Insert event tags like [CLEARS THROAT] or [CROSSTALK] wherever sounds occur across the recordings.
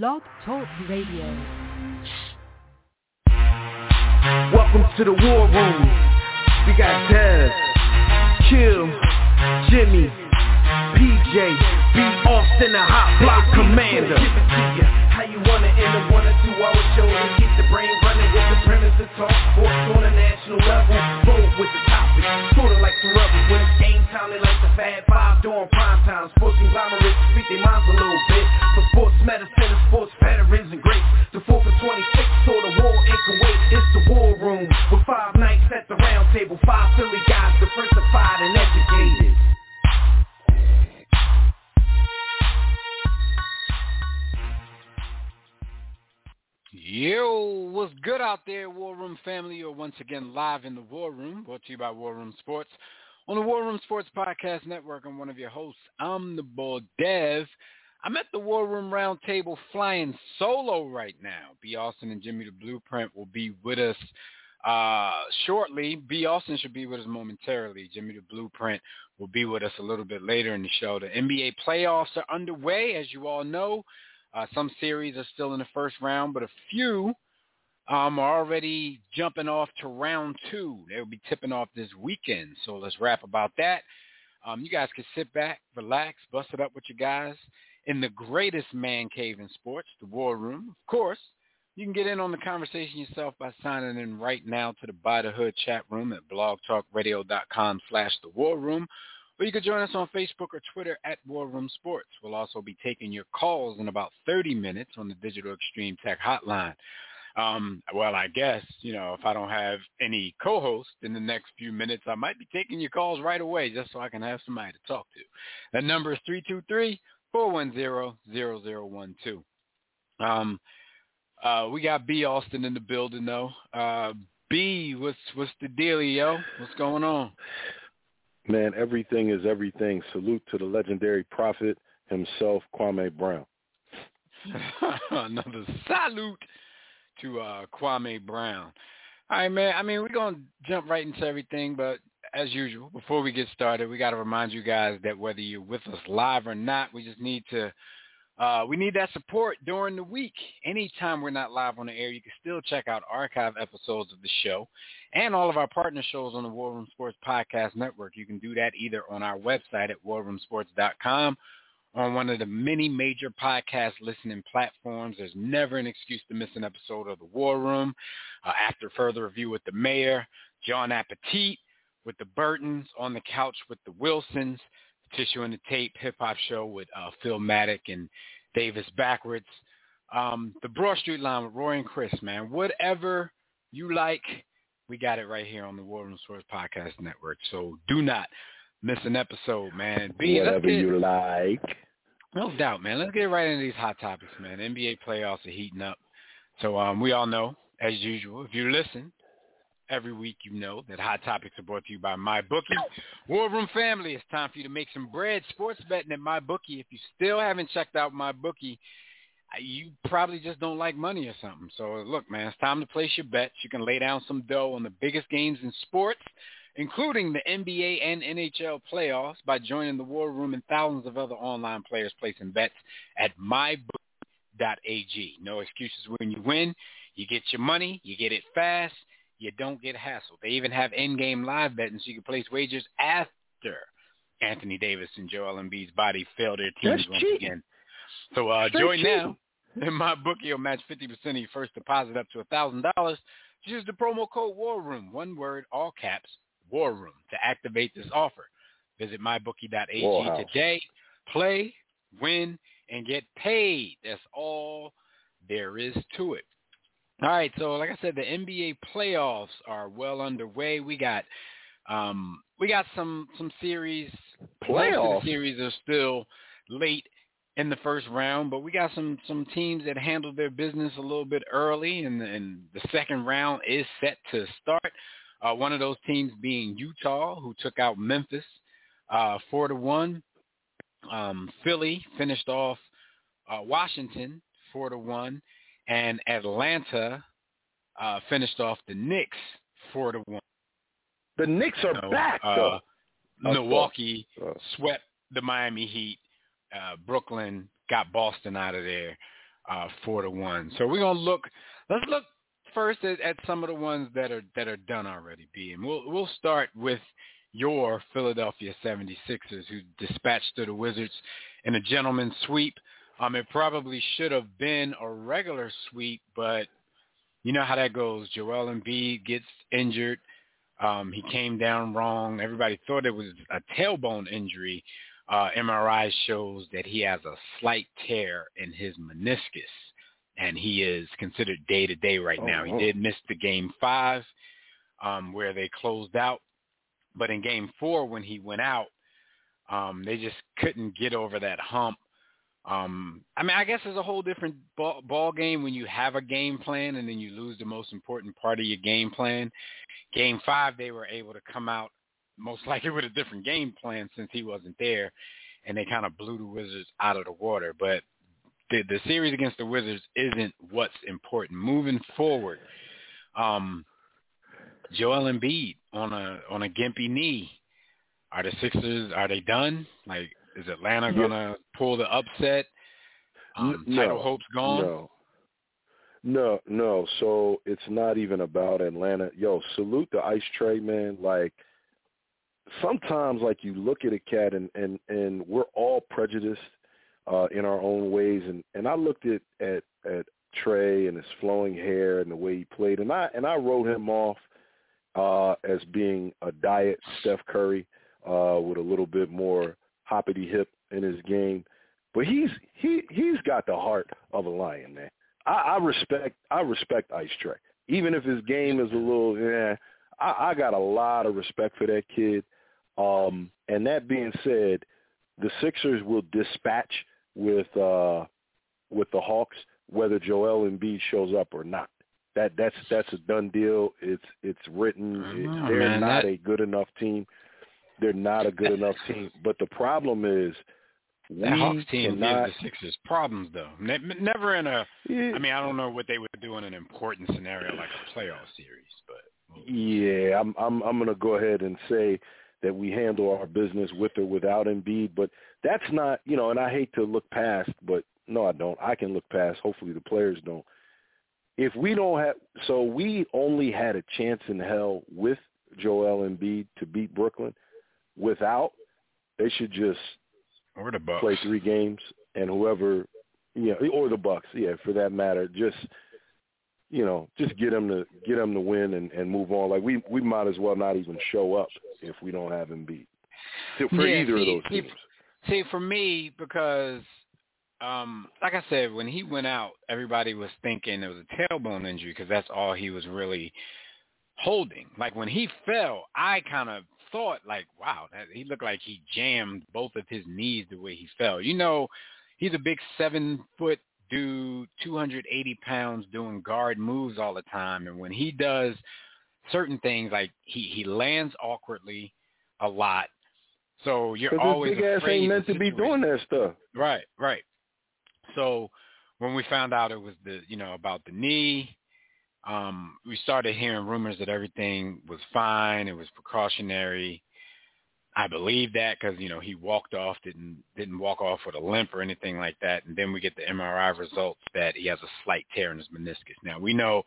Blog Talk Radio. Welcome to the war room. We got Dev, Kill, Jimmy, PJ, B. Austin, the hot block commander. Give it to ya how you want it in a one or two hour show to keep the brain running with the premise to talk sports on a national level. Roll with the topic, sorta like the rebels when it's game time. They like the Fab Five during prime time. Sports conglomerates speak their minds a little bit. For sports medicine and sports veterans and greats. The 4 for 26 or the war in Kuwait. It's the war room with five nights at the round table. Five Philly guys diversified and educated. Yo, what's good out there, War Room family? You're once again live in the War Room, brought to you by War Room Sports. On the War Room Sports Podcast Network, I'm one of your hosts. I'm the boy Dev. I'm at the War Room Roundtable flying solo right now. B. Austin and Jimmy the Blueprint will be with us uh, shortly. B. Austin should be with us momentarily. Jimmy the Blueprint will be with us a little bit later in the show. The NBA playoffs are underway, as you all know. Uh, some series are still in the first round, but a few um, are already jumping off to round two. They'll be tipping off this weekend. So let's rap about that. Um, you guys can sit back, relax, bust it up with your guys in the greatest man cave in sports, the War Room. Of course, you can get in on the conversation yourself by signing in right now to the By the Hood chat room at blogtalkradio.com slash the War Room. Or you can join us on Facebook or Twitter at War Room Sports. We'll also be taking your calls in about 30 minutes on the Digital Extreme Tech Hotline. Um, well, I guess, you know, if I don't have any co-hosts in the next few minutes, I might be taking your calls right away just so I can have somebody to talk to. That number is 323-410-0012. Um, uh, we got B. Austin in the building, though. Uh, B, what's what's the deal, yo? What's going on? Man, everything is everything. Salute to the legendary prophet himself, Kwame Brown. [LAUGHS] Another salute to uh, Kwame Brown. All right, man. I mean, we're going to jump right into everything, but as usual, before we get started, we got to remind you guys that whether you're with us live or not, we just need to uh, we need that support during the week. Anytime we're not live on the air, you can still check out archive episodes of the show and all of our partner shows on the War Room Sports Podcast Network. You can do that either on our website at warroomsports.com or on one of the many major podcast listening platforms. There's never an excuse to miss an episode of the War Room. Uh, after further review with the mayor, John Appetit, with the Burtons, on the couch with the Wilsons, Tissue and the Tape hip hop show with uh, Phil Maddock and Davis Backwards. Um, the Broad Street line with Roy and Chris, man. Whatever you like, we got it right here on the War Room Sports Podcast Network. So do not miss an episode, man. B, Whatever you like. No doubt, man. Let's get right into these hot topics, man. NBA playoffs are heating up. So um, we all know, as usual, if you listen every week, you know that Hot Topics are brought to you by MyBookie. War Room family, it's time for you to make some bread sports betting at MyBookie. If you still haven't checked out MyBookie, uh, you probably just don't like money or something. So look, man, it's time to place your bets. You can lay down some dough on the biggest games in sports, including the NBA and NHL playoffs by joining the War Room and thousands of other online players placing bets at mybookie.ag. No excuses when you win. You get your money, you get it fast, you don't get hassled. They even have in-game live betting so you can place wagers after Anthony Davis and Joel Embiid's body fail their teams That's once cheating. again. So uh, Straight join cheating. [LAUGHS] now. And my bookie will match 50% of your first deposit up to $1,000. Use the promo code War Room, one word, all caps, War Room, to activate this offer. Visit mybookie.ag Warhouse. today. Play, win, and get paid. That's all there is to it. All right, so like I said, the NBA playoffs are well underway. We got um, we got some some series. Most of Playoffs? the series are still late in the first round, but we got some some teams that handled their business a little bit early, and and the second round is set to start. Uh, one of those teams being Utah, who took out Memphis uh, four to one. Um, Philly finished off uh, Washington four to one, and Atlanta uh, finished off the Knicks four to one. The Knicks are So, back, uh, though. Milwaukee oh. swept the Miami Heat. Uh, Brooklyn got Boston out of there. uh, four to one. So we're gonna look. Let's look first at, at some of the ones that are that are done already. B and we'll we'll start with your Philadelphia 76ers, who dispatched to the Wizards in a gentleman's sweep. Um, it probably should have been a regular sweep, but you know how that goes. Joel Embiid gets injured. Um, he came down wrong. Everybody thought it was a tailbone injury. Uh, MRI shows that he has a slight tear in his meniscus, and he is considered day to day right oh, now. He did miss the game five, um, where they closed out, but in game four, when he went out, um, they just couldn't get over that hump um, I mean, I guess it's a whole different ball, ball game when you have a game plan and then you lose the most important part of your game plan. Game five, they were able to come out most [LAUGHS] likely with a different game plan since he wasn't there, and they kind of blew the Wizards out of the water. But the the series against the Wizards isn't what's important. Moving forward, um, Joel Embiid on a on a gimpy knee. Are the Sixers are they done? Like is Atlanta yeah. gonna pull the upset? Um, no, title hopes gone. No, no, no. So it's not even about Atlanta. Yo, salute the Ice Trae man. Like sometimes, like you look at a cat and and and we're all prejudiced uh, in our own ways. And and I looked at at at Trae and his flowing hair and the way he played, and I and I wrote him off uh, as being a diet Steph Curry uh, with a little bit more hoppity hip in his game. But he's he he's got the heart of a lion, man. I, I respect I respect Ice Trae. Even if his game is a little yeah, I, I got a lot of respect for that kid. Um, and that being said, the Sixers will dispatch with uh, with the Hawks whether Joel Embiid shows up or not. That that's that's a done deal. It's it's written. Know, they're man, not that... a good enough team. They're not a good [LAUGHS] enough team. But the problem is we that Hawks team cannot, gives the Sixers problems, though. never in a. Yeah. I mean, I don't know what they would do in an important scenario like a playoff series, but. Yeah, I'm I'm I'm gonna go ahead and say that we handle our business with or without Embiid, but that's not you know. And I hate to look past, but no, I don't. I can look past. Hopefully, the players don't. If we don't have, so we only had a chance in hell with Joel Embiid to beat Brooklyn without, they should just or the Bucks. play three games and whoever, you know, or the Bucks, yeah, for that matter, just you know, just get them to get them to win and, and move on. Like we we might as well not even show up if we don't have him beat for yeah, either see, of those teams. See, for me, because um, like I said, when he went out, everybody was thinking it was a tailbone injury because that's all he was really holding. Like when he fell, I kind of thought like, wow, that, he looked like he jammed both of his knees the way he fell. You know, he's a big seven foot dude, 280 pounds, doing guard moves all the time, and when he does certain things, like he he lands awkwardly a lot. So you're always big afraid. Ass ain't meant to be doing that stuff. Right, right. So when we found out it was the you know about the knee, um, we started hearing rumors that everything was fine. It was precautionary. I believe that because you know he walked off, didn't didn't walk off with a limp or anything like that. And then we get the MRI results that he has a slight tear in his meniscus. Now we know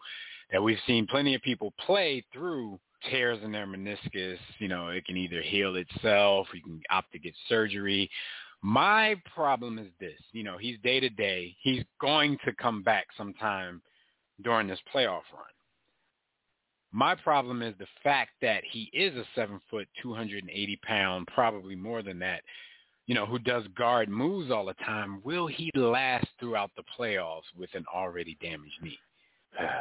that we've seen plenty of people play through tears in their meniscus. You know, it can either heal itself, you can opt to get surgery. My problem is this: you know, he's day to day. He's going to come back sometime during this playoff run. My problem is the fact that he is a seven foot, 280 pound, probably more than that, you know, who does guard moves all the time. Will he last throughout the playoffs with an already damaged knee?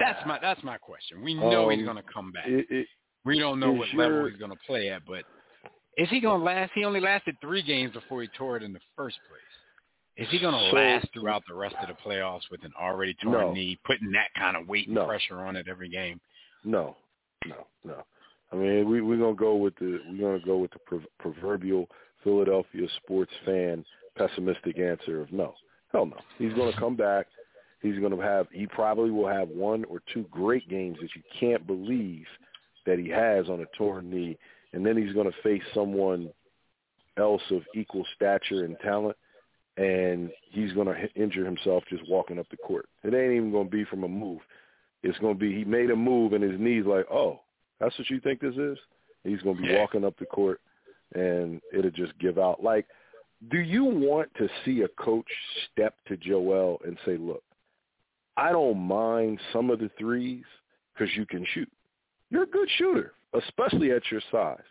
That's my that's my question. We know um, he's going to come back. It, it, we don't know what your, level he's going to play at, but is he going to last? He only lasted three games before he tore it in the first place. Is he going to so, last throughout the rest of the playoffs with an already torn no. knee, putting that kind of weight and no. pressure on it every game? No, no, no. I mean, we we're gonna go with the we're gonna go with the proverbial Philadelphia sports fan pessimistic answer of no, hell no. He's gonna [LAUGHS] come back. He's gonna have. He probably will have one or two great games that you can't believe that he has on a torn knee, and then he's gonna face someone else of equal stature and talent and he's going to injure himself just walking up the court. It ain't even going to be from a move. It's going to be he made a move and his knees like, oh, that's what you think this is. He's going to be yeah. walking up the court, and it'll just give out. Like, do you want to see a coach step to Joel and say, look, I don't mind some of the threes because you can shoot. You're a good shooter, especially at your size.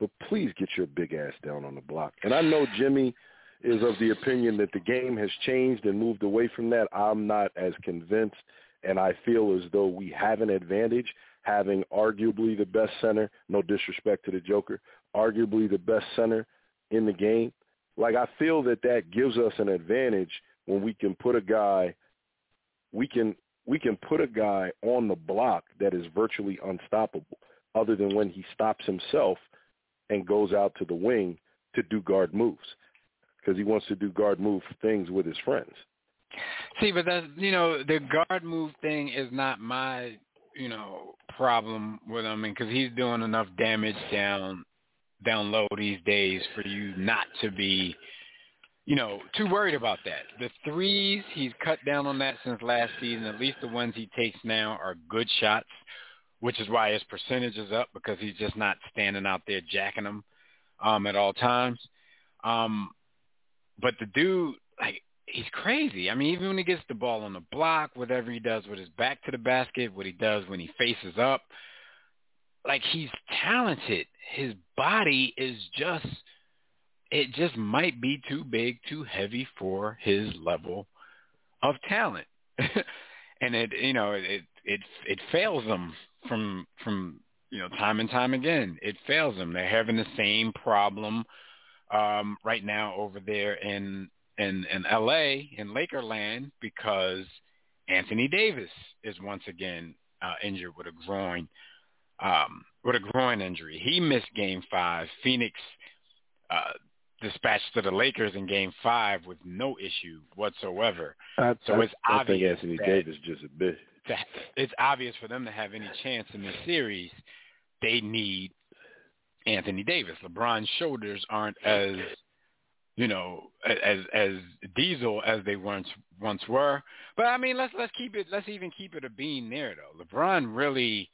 But please get your big ass down on the block. And I know Jimmy is of the opinion that the game has changed and moved away from that. I'm not as convinced, and I feel as though we have an advantage having arguably the best center, no disrespect to the Joker, arguably the best center in the game. Like I feel that that gives us an advantage when we can put a guy we can we can put a guy on the block that is virtually unstoppable other than when he stops himself and goes out to the wing to do guard moves because he wants to do guard move things with his friends. See, but that's you know the guard move thing is not my you know problem with him, because he's doing enough damage down down low these days for you not to be you know too worried about that. The threes he's cut down on that since last season. At least the ones he takes now are good shots, which is why his percentage is up because he's just not standing out there jacking them um, at all times. Um, but the dude, like, he's crazy. I mean, even when he gets the ball on the block, whatever he does with his back to the basket, what he does when he faces up, like he's talented. His body is just it just might be too big, too heavy for his level of talent. [LAUGHS] and it you know, it it it fails them from from you know, time and time again. It fails them. They're having the same problem um, right now over there in in in LA in Lakerland because Anthony Davis is once again uh, injured with a groin um, with a groin injury. He missed Game Five. Phoenix uh, dispatched to the Lakers in Game Five with no issue whatsoever. I, so I, it's I obvious think Anthony Davis just a bit. to, it's obvious for them to have any chance in this series, they need Anthony Davis. LeBron's shoulders aren't as you know as as diesel as they once once were. But I mean, let's let's keep it. Let's even keep it a bean there though. LeBron really,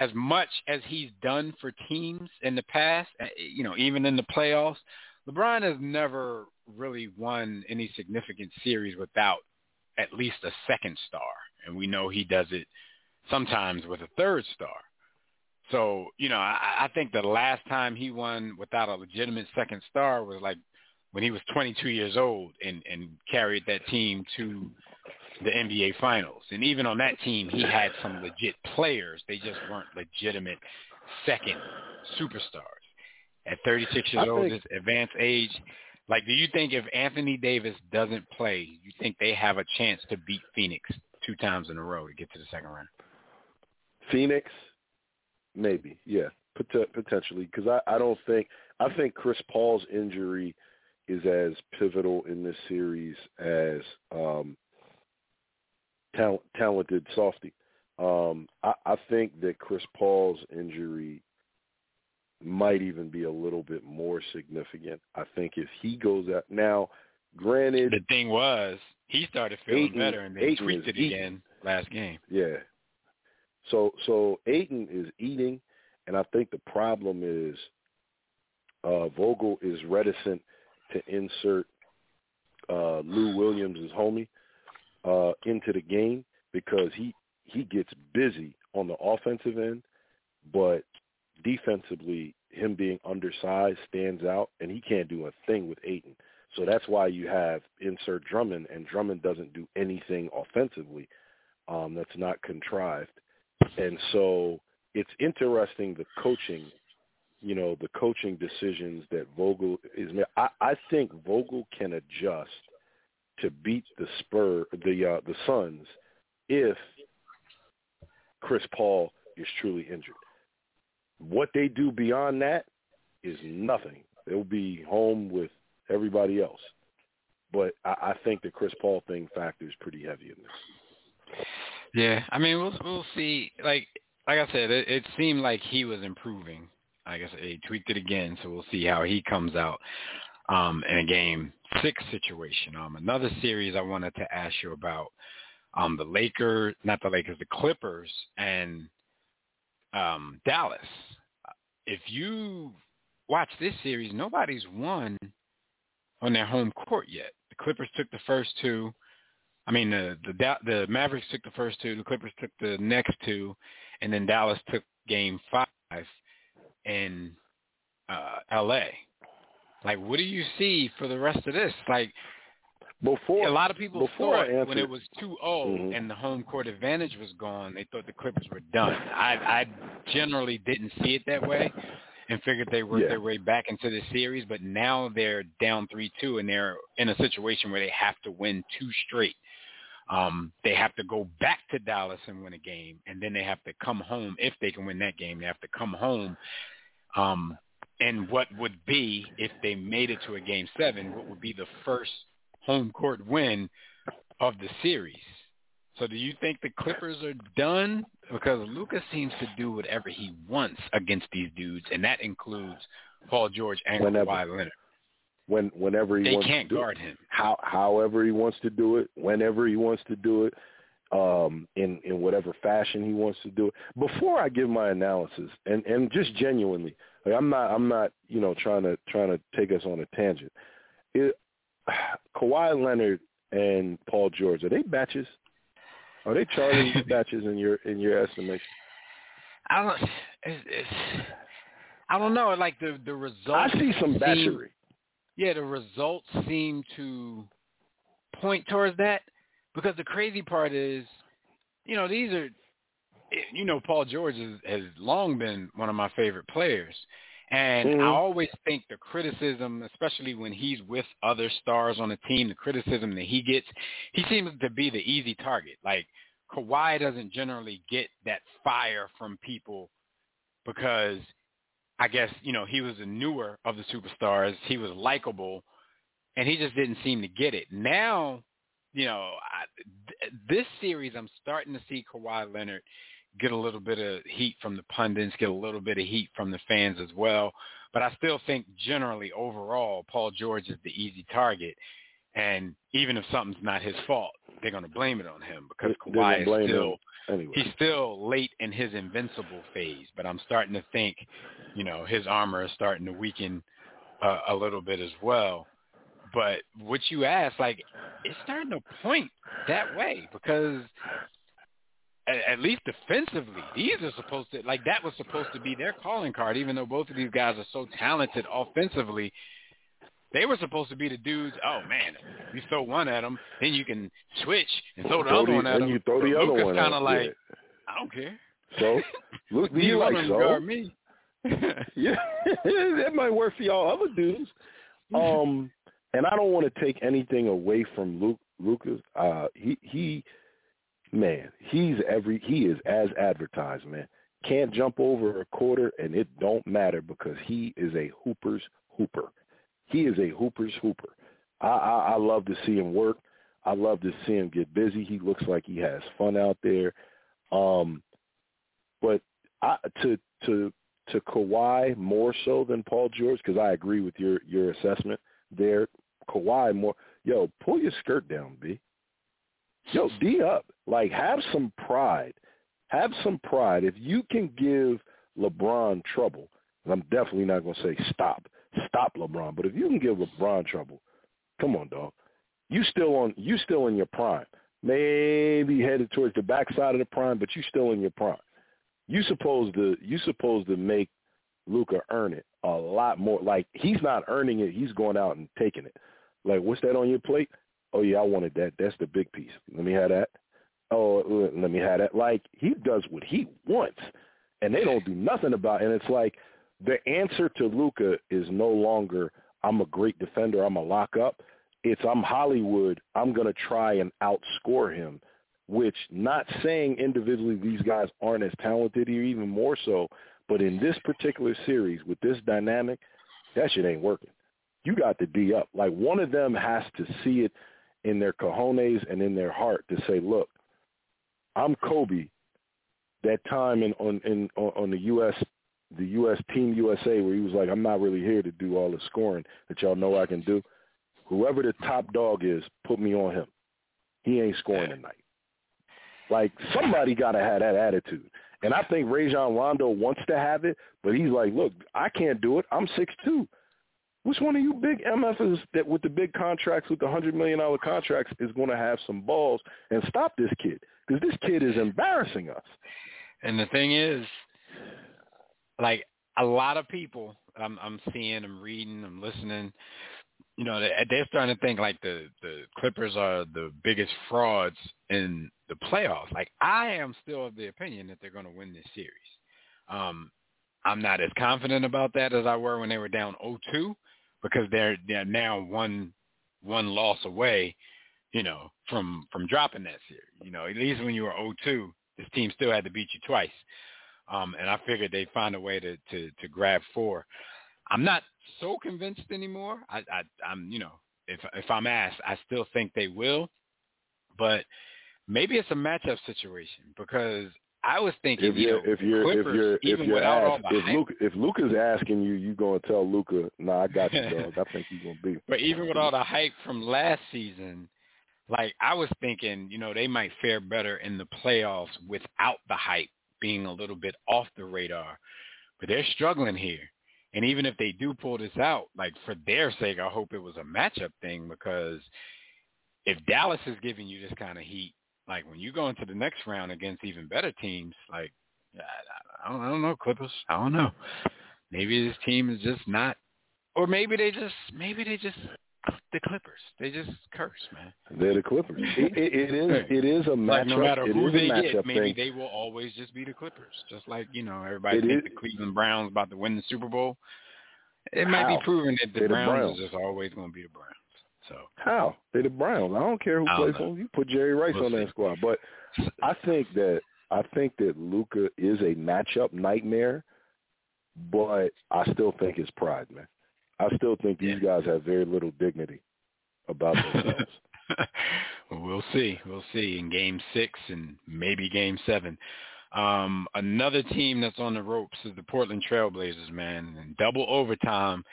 as much as he's done for teams in the past, eh, you know, even in the playoffs, LeBron has never really won any significant series without at least a second star, and we know he does it sometimes with a third star. So, you know, I, I think the last time he won without a legitimate second star was like when he was 22 years old and, and carried that team to the NBA Finals. And even on that team, he had some legit players. They just weren't legitimate second superstars. At 36 years I old, think- his advanced age, like, do you think if Anthony Davis doesn't play, you think they have a chance to beat Phoenix two times in a row to get to the second round? Phoenix, maybe, yeah, pot- potentially, because I, I don't think I think Chris Paul's injury is as pivotal in this series as um, talent, talented softy. Um, I, I think that Chris Paul's injury might even be a little bit more significant. I think if he goes out now, granted, The thing was, he started feeling better and then Ayton tweaked it again last game. Yeah. So so Ayton is eating, and I think the problem is uh, Vogel is reticent to insert uh, Lou Williams' homie uh, into the game because he he gets busy on the offensive end, but defensively, him being undersized stands out, and he can't do a thing with Ayton. So that's why you have insert Drummond, and Drummond doesn't do anything offensively um, that's not contrived. And so it's interesting the coaching, you know, the coaching decisions that Vogel is. I, I think Vogel can adjust to beat the Spur, the uh, the Suns, if Chris Paul is truly injured. What they do beyond that is nothing. They'll be home with everybody else. But I, I think the Chris Paul thing factors pretty heavy in this. Yeah, I mean, we'll we'll see. Like like I said, it, it seemed like he was improving. I said, he tweaked it again, so we'll see how he comes out um, in a game six situation. Um, another series I wanted to ask you about. Um, the Lakers, not the Lakers, the Clippers and um, Dallas. If you watch this series, nobody's won on their home court yet. The Clippers took the first two. I mean, the the the Mavericks took the first two. The Clippers took the next two, and then Dallas took Game Five in uh, L.A. Like, what do you see for the rest of this? Like, before a lot of people before thought when it was 2-0 mm-hmm. and the home court advantage was gone, they thought the Clippers were done. I, I generally didn't see it that way and figured they worked yeah. their way back into the series, but now they're down 3-2 and they're in a situation where they have to win two straight. Um, they have to go back to Dallas and win a game, and then they have to come home. If they can win that game, they have to come home. Um, and what would be, if they made it to a game seven, what would be the first home court win of the series. So do you think the Clippers are done? Because Luka seems to do whatever he wants against these dudes, and that includes Paul George and Kawhi Leonard. When whenever he They wants can't to do guard it. him. How however he wants to do it, whenever he wants to do it, um, in in whatever fashion he wants to do it. Before I give my analysis, and and just genuinely, like I'm not I'm not you know trying to trying to take us on a tangent. It, [SIGHS] Kawhi Leonard and Paul George are they batches? Are they Charlie [LAUGHS] batches in your in your estimation? I don't. It's, it's, I don't know. Like the the results. I see some batchery. Yeah, the results seem to point towards that because the crazy part is, you know, these are, you know, Paul George is, has long been one of my favorite players. And Mhm. I always think the criticism, especially when he's with other stars on the team, the criticism that he gets, he seems to be the easy target. Like Kawhi doesn't generally get that fire from people because I guess, you know, he was a newer of the superstars. He was likable and he just didn't seem to get it. Now, you know, I, th- this series I'm starting to see Kawhi Leonard get a little bit of heat from the pundits, get a little bit of heat from the fans as well. But I still think generally overall Paul George is the easy target. And even if something's not his fault, they're going to blame it on him because Kawhi blame is still him anyway. he's still late in his invincible phase, but I'm starting to think, you know, his armor is starting to weaken uh, a little bit as well. But what you asked, like, it's starting to point that way because at, at least defensively, these are supposed to, like, that was supposed to be their calling card, even though both of these guys are so talented offensively. They were supposed to be the dudes. Oh man, you throw one at them, then you can switch and throw the Throw other the- one at them. you throw the But other Luka's one kind of like, yeah. I don't care. So, Luke, [LAUGHS] do you like so? guard me? [LAUGHS] Yeah, [LAUGHS] that might work for y'all other dudes. Um, and I don't want to take anything away from Luke. Lucas, uh, he he, man, he's every he is as advertised, man. Can't jump over a quarter, and it don't matter because he is a hooper's hooper. He is a hooper's hooper. I, I I love to see him work. I love to see him get busy. He looks like he has fun out there. Um, but I, to to to Kawhi more so than Paul George because I agree with your your assessment there. Kawhi more, yo, pull your skirt down, B. Yo, D up. Like have some pride. Have some pride. If you can give LeBron trouble, and I'm definitely not gonna say stop, stop LeBron, but if you can give LeBron trouble, come on, dog. You still on you still in your prime. Maybe headed towards the backside of the prime, but you still in your prime you supposed to you supposed to make Luka earn it a lot more. Like he's not earning it, he's going out and taking it. Like what's that on your plate? Oh yeah, I wanted that. That's the big piece. Let me have that. Oh, let me have that. Like he does what he wants, and they don't do nothing about. it. And it's like the answer to Luka is no longer I'm a great defender. I'm a lock up. It's I'm Hollywood. I'm gonna try and outscore him which not saying individually these guys aren't as talented or even more so, but in this particular series with this dynamic, that shit ain't working. You got to D up. Like one of them has to see it in their cojones and in their heart to say, look, I'm Kobe. That time in on in on the US the US Team USA where he was like, I'm not really here to do all the scoring that y'all know I can do. whoever the top dog is, put me on him. He ain't scoring tonight. Like somebody got to have that attitude. And I think Rajon Rondo wants to have it, but he's like, look, I can't do it. I'm six two. Which one of you big MFs that with the big contracts, with the hundred million dollar contracts, is going to have some balls and stop this kid? Because this kid is embarrassing us. And the thing is, like a lot of people, I'm, I'm seeing, I'm reading, I'm listening. You know, they're starting to think like the the Clippers are the biggest frauds in the playoffs. Like I am still of the opinion that they're going to win this series. Um, I'm not as confident about that as I were when they were down 0-2 because they're they're now one one loss away, you know, from from dropping that series. You know, at least when you were 0-2, this team still had to beat you twice. Um, and I figured they'd find a way to, to, to grab four. I'm not so convinced anymore. I, I, I'm, you know, if if I'm asked, I still think they will, but maybe it's a matchup situation because I was thinking, if you're, you know, if you're, Clippers, if you're, if you're asked, if Luke, if Luka's asking you, you gonna tell Luka, "Nah, I got you, [LAUGHS] dog. I think you're gonna be." but even with all the hype from last season, like I was thinking, you know, they might fare better in the playoffs without the hype being a little bit off the radar. But they're struggling here. And even if they do pull this out, like for their sake, I hope it was a matchup thing because if Dallas is giving you this kind of heat, like when you go into the next round against even better teams, like I don't, I don't know Clippers, I don't know. Maybe this team is just not, or maybe they just, maybe they just the Clippers. They just curse, man. They're the Clippers. [LAUGHS] It, it, it is it is a matchup. Like no matter it who is they get, maybe thing. they will always just be the Clippers. Just like you know, everybody It thinks is- the Cleveland Browns about to win the Super Bowl. It might be proven that the They're the Browns, Browns. is just always going to be the Browns. So How? They're the Browns. I don't care who don't plays know. on. You put Jerry Rice We'll on see. that squad, but I think that I think that Luka is a matchup nightmare, but I still think it's pride, man. I still think these guys have very little dignity about themselves. [LAUGHS] well, we'll see. We'll see in Game Six and maybe Game Seven. Um, another team that's on the ropes is the Portland Trailblazers, man. In double overtime,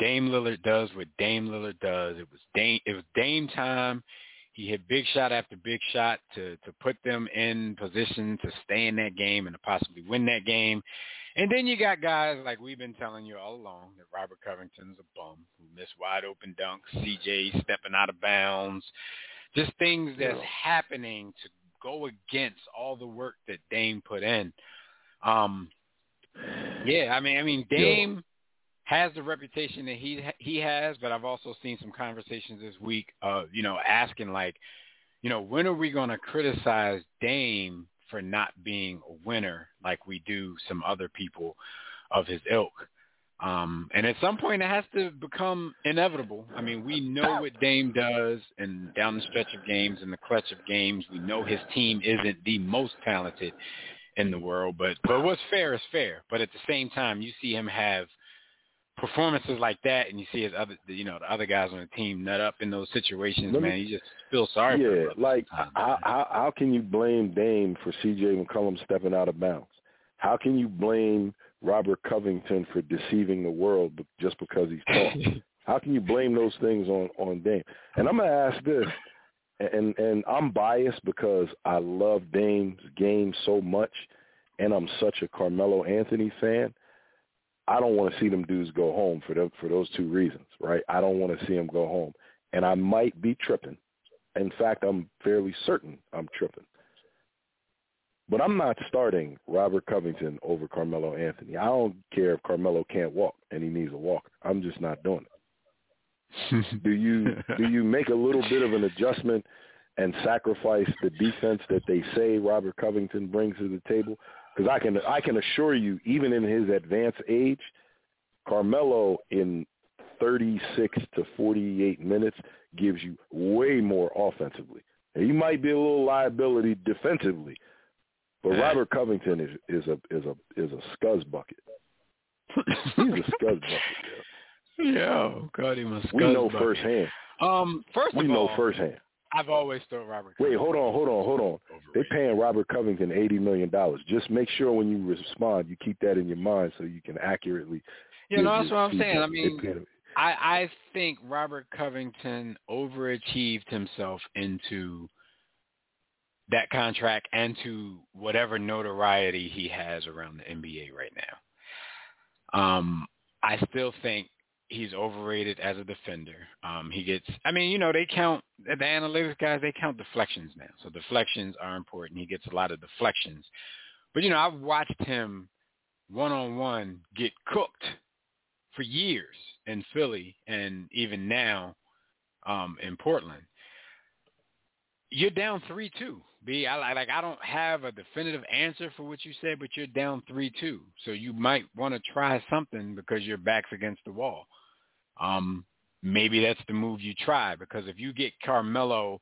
Dame Lillard does what Dame Lillard does. It was Dame. It was Dame time. He hit big shot after big shot to to put them in position to stay in that game and to possibly win that game. And then you got guys like we've been telling you all along that Robert Covington's a bum who missed wide open dunks, CJ stepping out of bounds, just things that's happening to go against all the work that Dame put in. Um, yeah, I mean, I mean, Dame has the reputation that he he has, but I've also seen some conversations this week, uh, you know, asking like, you know, when are we going to criticize Dame for not being a winner like we do some other people of his ilk? Um, and at some point, it has to become inevitable. I mean, we know what Dame does, and down the stretch of games and the clutch of games, we know his team isn't the most talented in the world. But but what's fair is fair. But at the same time, you see him have performances like that, and you see his other, you know, the other guys on the team nut up in those situations. Me- man, you just feel sorry. for yeah, like how, how how can you blame Dame for C.J. McCollum stepping out of bounds? How can you blame Robert Covington for deceiving the world just because he's tall? [LAUGHS] How can you blame those things on on Dame? And I'm gonna ask this, and and I'm biased because I love Dame's game so much, and I'm such a Carmelo Anthony fan. I don't want to see them dudes go home for them for those two reasons, right? I don't want to see them go home, and I might be tripping. In fact, I'm fairly certain I'm tripping. But I'm not starting Robert Covington over Carmelo Anthony. I don't care if Carmelo can't walk and he needs a walker. I'm just not doing it. [LAUGHS] Do you do you make a little bit of an adjustment and sacrifice the defense that they say Robert Covington brings to the table? Because I can I can assure you, even in his advanced age, Carmelo in 36 to 48 minutes gives you way more offensively. And he might be a little liability defensively, but Yeah. Robert Covington is is a is a is a scuzz bucket. He's a scuzz bucket. [LAUGHS] Yeah, Yo, God, he must. Scuzz. We know firsthand. Um, first We of know all, firsthand. I've always thought Robert. Wait, hold on, hold on, hold on. was They're paying Robert Covington eighty million dollars. Just make sure when you respond, you keep that in your mind so you can accurately. You know, that's what I'm saying. I mean, I I think Robert Covington overachieved himself into that contract and to whatever notoriety he has around the NBA right now. Um, I still think he's overrated as a defender. Um, he gets, I mean, you know, they count the analytics guys. They count deflections now, so deflections are important. He gets a lot of deflections, but you know, I've watched him one on one get cooked for years in Philly and even now um, in Portland. You're down three two. B, I like I don't have a definitive answer for what you said, but you're down three two. So you might want to try something because your back's against the wall. Um, maybe that's the move you try because if you get Carmelo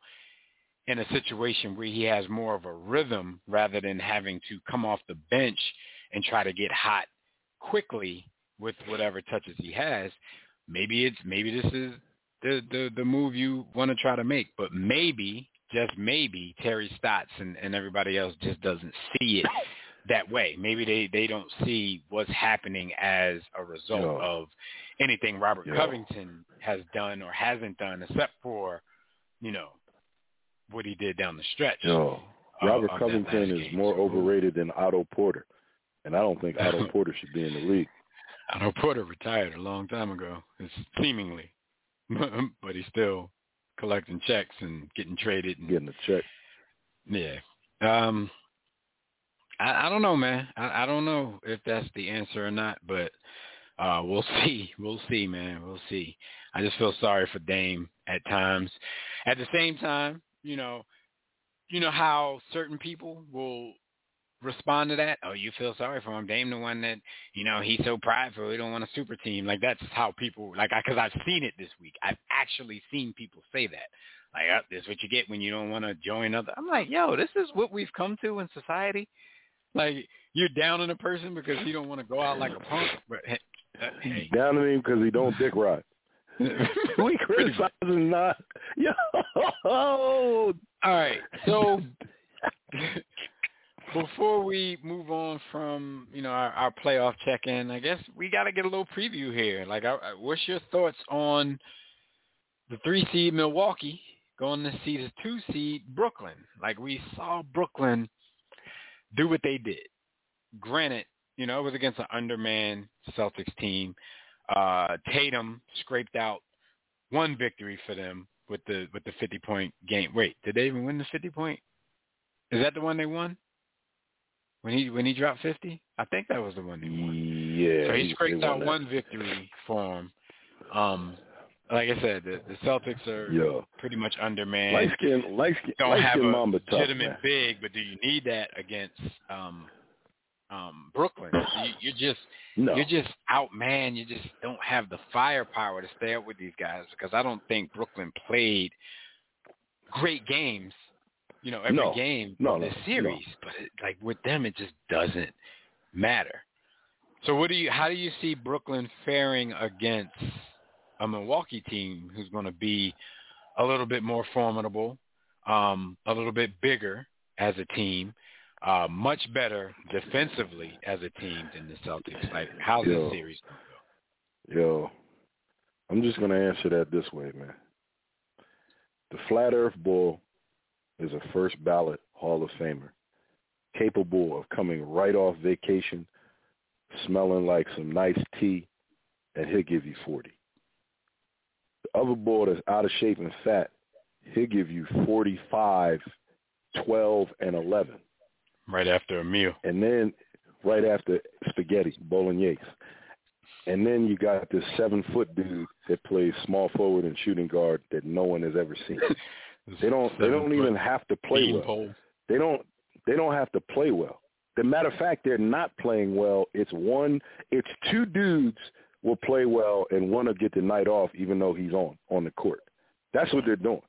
in a situation where he has more of a rhythm rather than having to come off the bench and try to get hot quickly with whatever touches he has, maybe it's maybe this is the the, the move you want to try to make. But maybe, just maybe, Terry Stotts and, and everybody else just doesn't see it that way. Maybe they they don't see what's happening as a result Yo. of anything Robert Yo. Covington has done or hasn't done, except for you know what he did down the stretch. Yo, of- Robert of Covington is game. more overrated than Otto Porter, and I don't think [LAUGHS] Otto Porter should be in the league. Otto Porter retired a long time ago, it's seemingly, [LAUGHS] but he's still collecting checks and getting traded. And, Getting a check. yeah. Um, I, I don't know, man. I, I don't know if that's the answer or not, but uh, we'll [LAUGHS] see. We'll see, man. We'll see. I just feel sorry for Dame at times. At the same time, you know, you know how certain people will respond to that. Oh, you feel sorry for him. Dame, the one that you know he's so prideful. He don't want a super team. Like that's how people like. Because I've seen it this week. I've actually seen people say that. Like, oh, this is what you get when you don't want to join other. I'm like, yo, this is what we've come to in society. Like you're down on a person because you don't want to go out like a punk. But hey, uh, hey. Down on him because he don't dick ride. [LAUGHS] we criticizing not. [LAUGHS] Yo, All right, so [LAUGHS] before we move on from you know our, our playoff check-in, I guess we got to get a little preview here. Like, uh, what's your thoughts on the three seed Milwaukee going to see the two seed Brooklyn? Like we saw Brooklyn do what they did. Granted, you know it was against an undermanned Celtics team. Uh, Tatum scraped out one victory for them with the with the 50 point game. Wait, did they even win the 50 point? Is that the one they won? When he when he dropped 50? I think that was the one they won. Yeah. so he scraped out one victory for him. Um, like I said, the, the Celtics are Yo, pretty much undermanned. light skin, light skin, Don't light have skin a tough, legitimate man. big, but do you need that against um, um, Brooklyn? You, you're just No, you're just out, man. You just don't have the firepower to stay up with these guys because I don't think Brooklyn played great games. You know, every No. game No, no, this series, but it, like with them, it just doesn't matter. So, what do you? How do you see Brooklyn faring against a Milwaukee team who's going to be a little bit more formidable, um, a little bit bigger as a team, uh, much better defensively as a team than the Celtics? Like, how's Yo. this series? Yo, I'm just gonna answer that this way, man. The Flat Earth Bull is a first ballot Hall of Famer, capable of coming right off vacation, smelling like some nice tea, and he'll give you 40. The other bull that's out of shape and fat, he'll give you 45, 12, and 11. Right after a meal. And then right after spaghetti, bolognese. And then you got this seven foot dude that plays small forward and shooting guard that no one has ever seen. [LAUGHS] They don't they don't even have to play well. Beanpole. They don't they don't have to play well. The matter of fact, they're not playing well. It's one it's two dudes will play well and want to get the night off even though he's on on the court. That's what they're doing.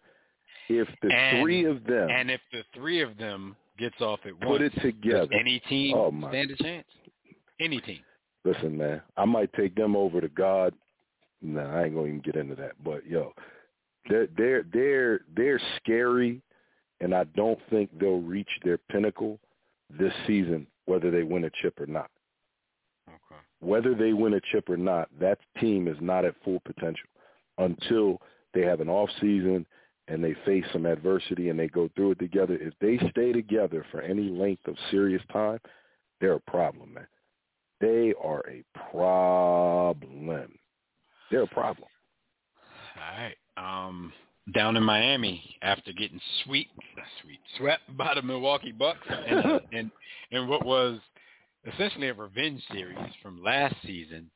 If the And- three of them And if the three of them gets off at put once, it together, any team Oh, my. stand a chance? Any team. Listen, man, I might take them over to God. No, I ain't gonna even get into that. But yo, they're they're they're they're scary, and I don't think they'll reach their pinnacle this season, whether they win a chip or not. Whether they win a chip or not, that team is not at full potential. until they have an off season and they face some adversity and they go through it together. If they stay together for any length of serious time, they're a problem, man. They are a problem. They're a problem. All right. Um, down in Miami after getting sweet, sweet swept by the Milwaukee Bucks and [LAUGHS] and and what was essentially a revenge series from last season.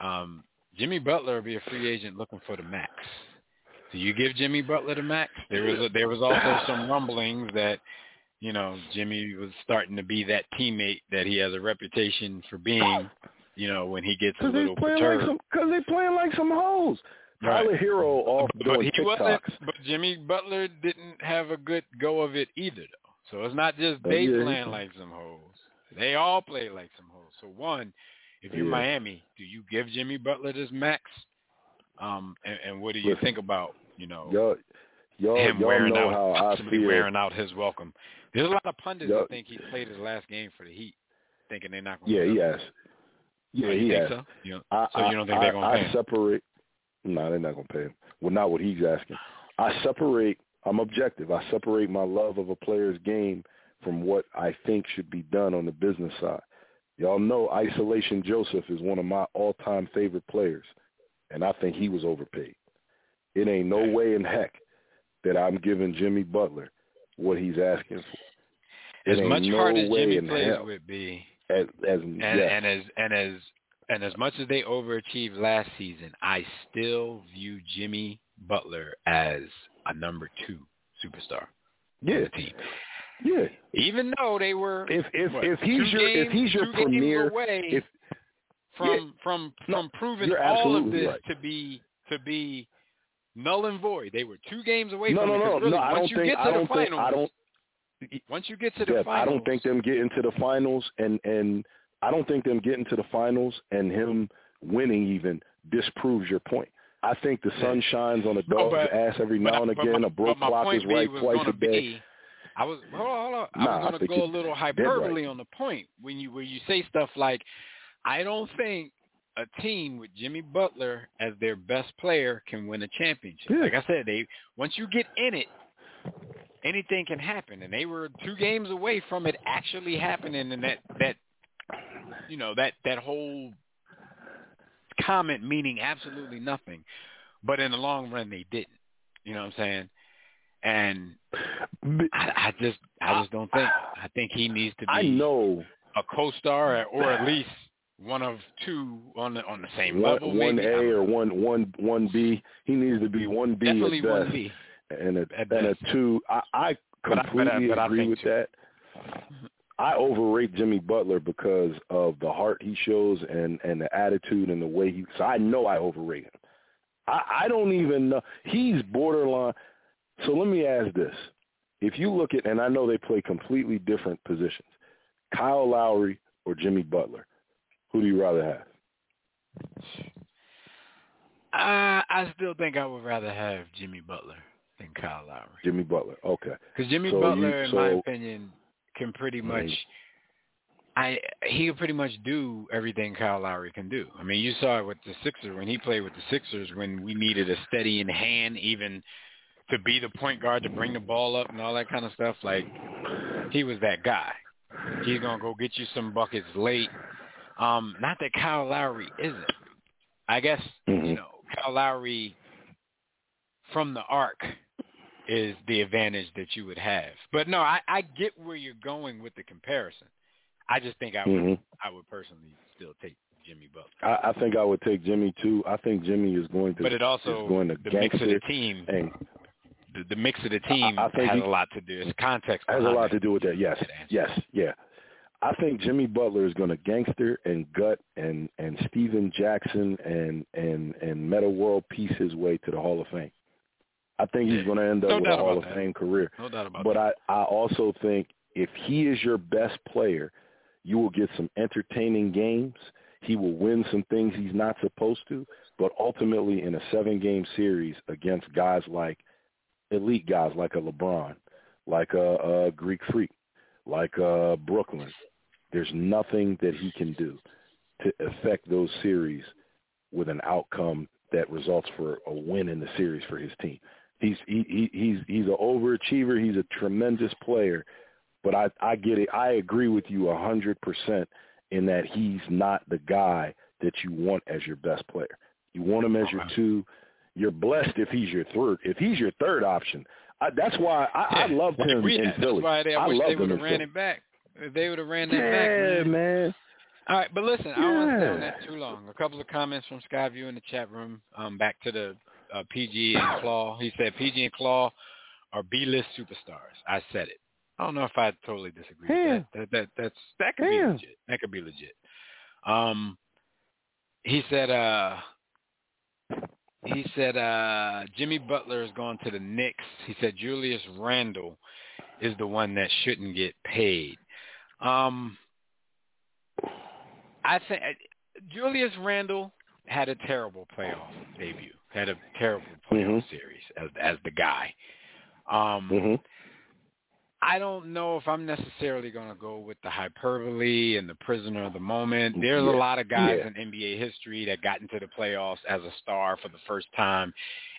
Um, Jimmy Butler will be a free agent looking for the max. Do you give Jimmy Butler the max? There was a, there was also some rumblings that you know Jimmy was starting to be that teammate that he has a reputation for being. You know when he gets a little perturbed. Because they playing like some hoes. Right. Tyler Herro off but, doing he TikToks. But Jimmy Butler didn't have a good go of it either, though. So it's not just they yeah, playing like some hoes. They all play like some hoes. So one, if you're Yeah. Miami, do you give Jimmy Butler this max? Um, and, and what do you Listen. think about you know Y'all, y'all, him y'all wearing know out, how I feel. wearing out his welcome? There's a lot of pundits Y'all- that think he played his last game for the Heat, thinking they're not going. Yeah, to he has. Yeah, oh, he think has. So you, don't- I, so you don't think I, they're going to pay I him? separate. No, they're not going to pay him. Well, not what he's asking. I separate. I'm objective. I separate my love of a player's game from what I think should be done on the business side. Y'all know Isolation Joseph is one of my all-time favorite players, and I think he was overpaid. It ain't no way in heck that I'm giving Jimmy Butler what he's asking for. As It ain't much no hard as Jimmy plays hell. with B, As, as and, yes. and as and as and as much as they overachieved last season, I still view Jimmy Butler as a number two superstar yeah, on the team. Yeah. Even though they were If if what, if he's your games, if he's your premier, away if from from No, from proving all of this right. to be to be null and void. They were two games away no from no it. no really, no, I don't you think get to I the don't think I don't once you get to the Jeff, finals, I don't think them getting to the finals and and I don't think them getting to the finals and him winning even disproves your point. I think the sun shines on a No, dog's but- ass every now and but again. my- a broke but clock is right twice a day. Be, I was hold on, hold on. Nah, I was going to think go a little hyperbole right. on the point when you where you say stuff like, I don't think a team with Jimmy Butler as their best player can win a championship. Yeah. Like I said, they once you get in it, anything can happen, and they were two games away from it actually happening, and that that you know that that whole comment meaning absolutely nothing, but in the long run they didn't. You know what I'm saying? And I, I just I just don't think I think he needs to be I know a co-star or at [LAUGHS] least one of two on the on the same one, level. one maybe. A or one one one B. He needs to be one B definitely at best. one B. and a At and a two. I, I But I- but I- completely but agree with that. I overrate Jimmy Butler because of the heart he shows and and the attitude and the way he. So I know I overrate him. I, I don't even know he's borderline. So let me ask this: If you look at, and I know they play completely different positions, Kyle Lowry or Jimmy Butler, who do you rather have? I I still think I would rather have Jimmy Butler than Kyle Lowry Jimmy Butler. Okay. because Jimmy So Butler, you- in my opinion, can pretty much. I he can pretty much do everything Kyle Lowry can do. I mean, you saw it with the Sixers when he played with the Sixers when we needed a steady in hand, even to be the point guard to bring the ball up and all that kind of stuff. Like he was that guy. He's gonna go get you some buckets late. Um, not that Kyle Lowry isn't. I guess you know Kyle Lowry from the arc is the advantage that you would have. But no, I, I get where you're going with the comparison. I just think I would Mhm. I would personally still take Jimmy Butler. I, I think I would take Jimmy too. I think Jimmy is going to But it also is going to the mix of the team and the, the mix of the team I think has he- a lot to do. It's context has a lot that. to do with that. Yes, yes, yeah. I think Jimmy Butler is going to gangster and gut and and Steven Jackson and and and Metta World Peace his way to the Hall of Fame. I think he's going to end up No with a Hall of that. Fame career. No doubt about it. But that. I I also think if he is your best player, you will get some entertaining games. He will win some things he's not supposed to, but ultimately in a seven-game series against guys like elite guys like a LeBron, like a, a Greek Freak, like a Brooklyn, there's nothing that he can do to affect those series with an outcome that results for a win in the series for his team. He's he, he he's he's an overachiever. He's a tremendous player, but I I get it. I agree with you a hundred percent in that he's not the guy that you want as your best player. You want him as your two. You're blessed if he's your third. If he's your third option, I, that's why I, yeah. I loved him in Philly. That's why they, I, I wish they would have ran Philly. it back. They would have ran that yeah, back, man. man. All right, but listen, I don't want to stay on that too long. A couple of comments from Skyview in the chat room. Um, back to the uh, PG and [COUGHS] Claw. He said PG and Claw are B-list superstars. I said it. I don't know if I totally disagree Yeah. with that. That, that. That's that could Yeah. be legit. That could be legit. Um, he said. Uh, he said uh, Jimmy Butler is going to the Knicks. He said Julius Randle is the one that shouldn't get paid. Um, I think Julius Randle had a terrible playoff debut. Had a terrible playoff Mhm. series as as the guy. Um, hmm I don't know if I'm necessarily going to go with the hyperbole and the prisoner of the moment. There's a lot of guys Yeah. in NBA history that got into the playoffs as a star for the first time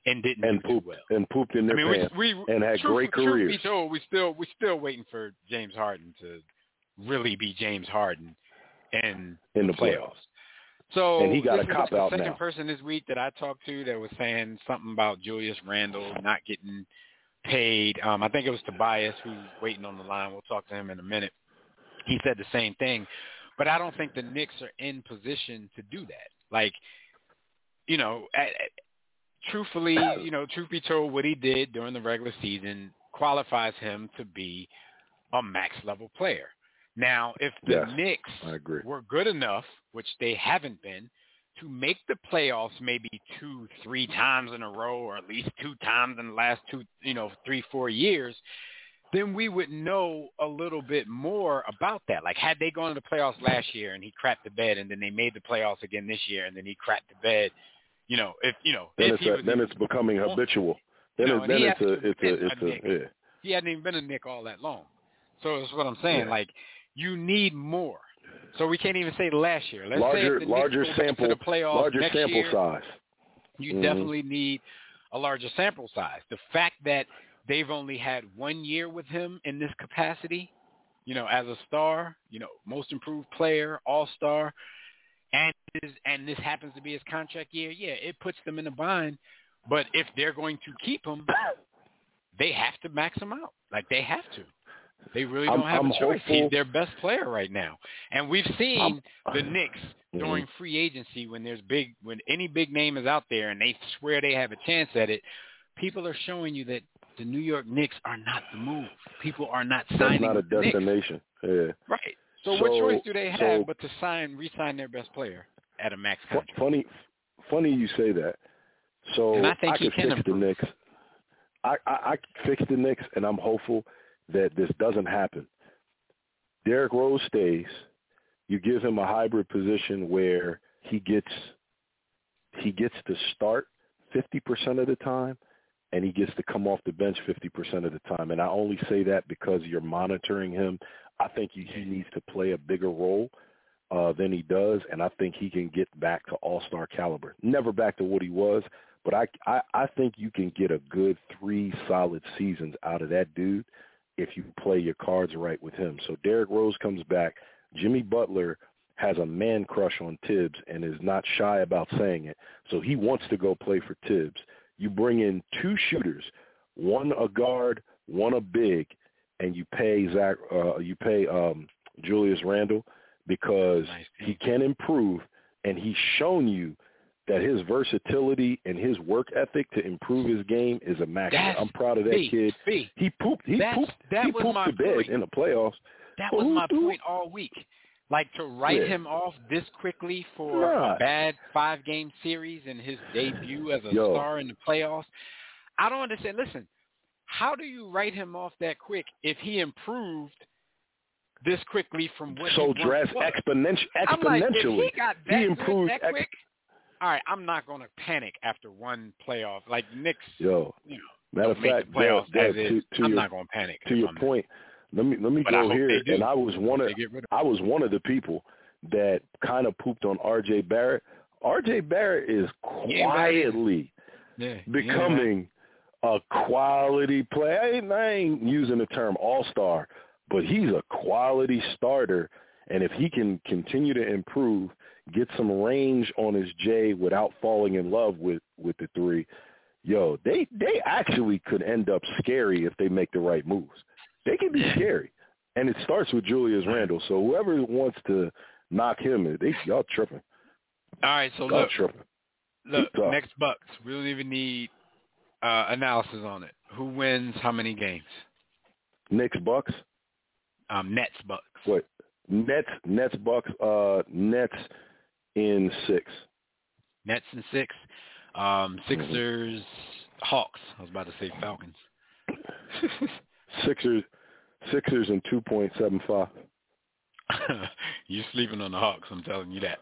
and didn't And pooped well. and pooped in I their mean, pants we, we and had truth, great truth careers. be told, we still we still waiting for James Harden to really be James Harden in, In the playoffs. So And he got a cop the second now. person this week that I talked to that was saying something about Julius Randle not getting paid. Um, I think it was Tobias who's waiting on the line. We'll talk to him in a minute. He said the same thing, but I don't think the Knicks are in position to do that. Like, you know, at, at, truthfully, you know, truth be told, what he did during the regular season qualifies him to be a max level player. Now, if the Yes, Knicks I agree. were good enough, which they haven't been, to make the playoffs maybe two, three times in a row, or at least two times in the last two, you know, three, four years, then we would know a little bit more about that. Like, had they gone to the playoffs last year and he crapped the bed, and then they made the playoffs again this year, and then he crapped the bed, you know, if you know, Then it's a, was then it's becoming habitual. Then No, it, then it's a it's a a it's a yeah. he hadn't even been a Knick all that long. So that's what I'm saying. Yeah. Like, you need more. So we can't even say last year. Let's say larger Knicks larger sample to the playoffs larger next sample year, size. you Mhm. definitely need a larger sample size. The fact that they've only had one year with him in this capacity, you know, as a star, you know, most improved player, all star, and his, and this happens to be his contract year, yeah, it puts them in a bind. But if they're going to keep him, they have to max him out. Like they have to. They really I'm- don't have I'm a choice. hopeful- He's their best player right now, and we've seen the [SIGHS] Knicks during free agency when there's big when any big name is out there and they swear they have a chance at it. People are showing you that the New York Knicks are not the move. People are not That's signing not a destination. Yeah. Right. So, what choice do they have so- but to sign, re-sign their best player at a max contract? Funny, funny you say that. So And I think he could can fix improve. the Knicks. I, I I fix the Knicks, and I'm hopeful that this doesn't happen. Derrick Rose stays. You give him a hybrid position where he gets he gets to start 50% of the time, and he gets to come off the bench 50% of the time. And I only say that because you're monitoring him. I think he, he needs to play a bigger role uh, than he does, and I think he can get back to all-star caliber. Never back to what he was, but I, I, I think you can get a good three solid seasons out of that dude if you play your cards right with him. So Derrick Rose comes back. Jimmy Butler has a man crush on Thibs and is not shy about saying it. So he wants to go play for Thibs. You bring in two shooters, one a guard, one a big, and you pay Zach, uh, you pay um, Julius Randle because Nice. he can improve, and he's shown you that his versatility and his work ethic to improve his game is immaculate. That's I'm proud of that B, kid. B. He pooped. He That's- pooped. that he was pooped my the bed point. in the playoffs. That was my point all week. Like to write Yeah. him off this quickly for Nah. a bad five game series and his debut as a Yo. star in the playoffs. I don't understand. Listen, how do you write him off that quick if he improved this quickly from what so he once dress was? exponential, I'm like, exponentially. he got that He improved that ex- quick, all right, I'm not going to panic after one playoff. Like Knicks, Yo, you know, matter of fact, the playoffs Dad, Dad, to, to I'm your not going to panic. to your I'm- point, let me let me But go here. And I was one of They get rid of I was one of the people that kind of pooped on R.J. Barrett. R.J. Barrett is quietly Yeah, becoming a quality player. I ain't, I ain't using the term all-star, but he's a quality starter. And if he can continue to improve, get some range on his J without falling in love with with the three, yo, they they actually could end up scary if they make the right moves. They can be scary, and it starts with Julius Randle. So whoever wants to knock him, they y'all tripping. All right, so Y'all look, tripping. look, next Bucks. We don't even need uh, analysis on it. Who wins how many games? Knicks Bucks. Um, Nets Bucks. What? Nets Nets Bucks. Uh, Nets in six. Nets and six. Um, Sixers, Hawks. I was about to say Falcons. [LAUGHS] Sixers. Sixers in two point seven five. [LAUGHS] You're sleeping on the Hawks. I'm telling you that.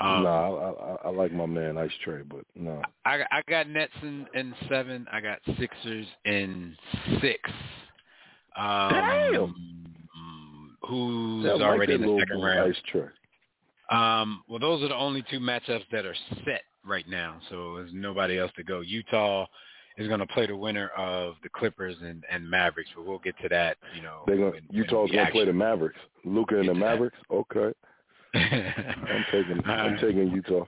Um, nah, I, I, I like my man Ice Trae, but no. I I got Nets in, in seven. I got Sixers in six. Um, Damn. Who's like already in the second round? Ice Trae. Um, well, those are the only two matchups that are set right now. So there's nobody else to go. Utah is going to play the winner of the Clippers and, and Mavericks, but we'll get to that. You know, They're gonna when- Utah's gonna play the Mavericks. Luka and the to that. Mavericks. Okay, [LAUGHS] I'm taking I'm Alright. taking Utah.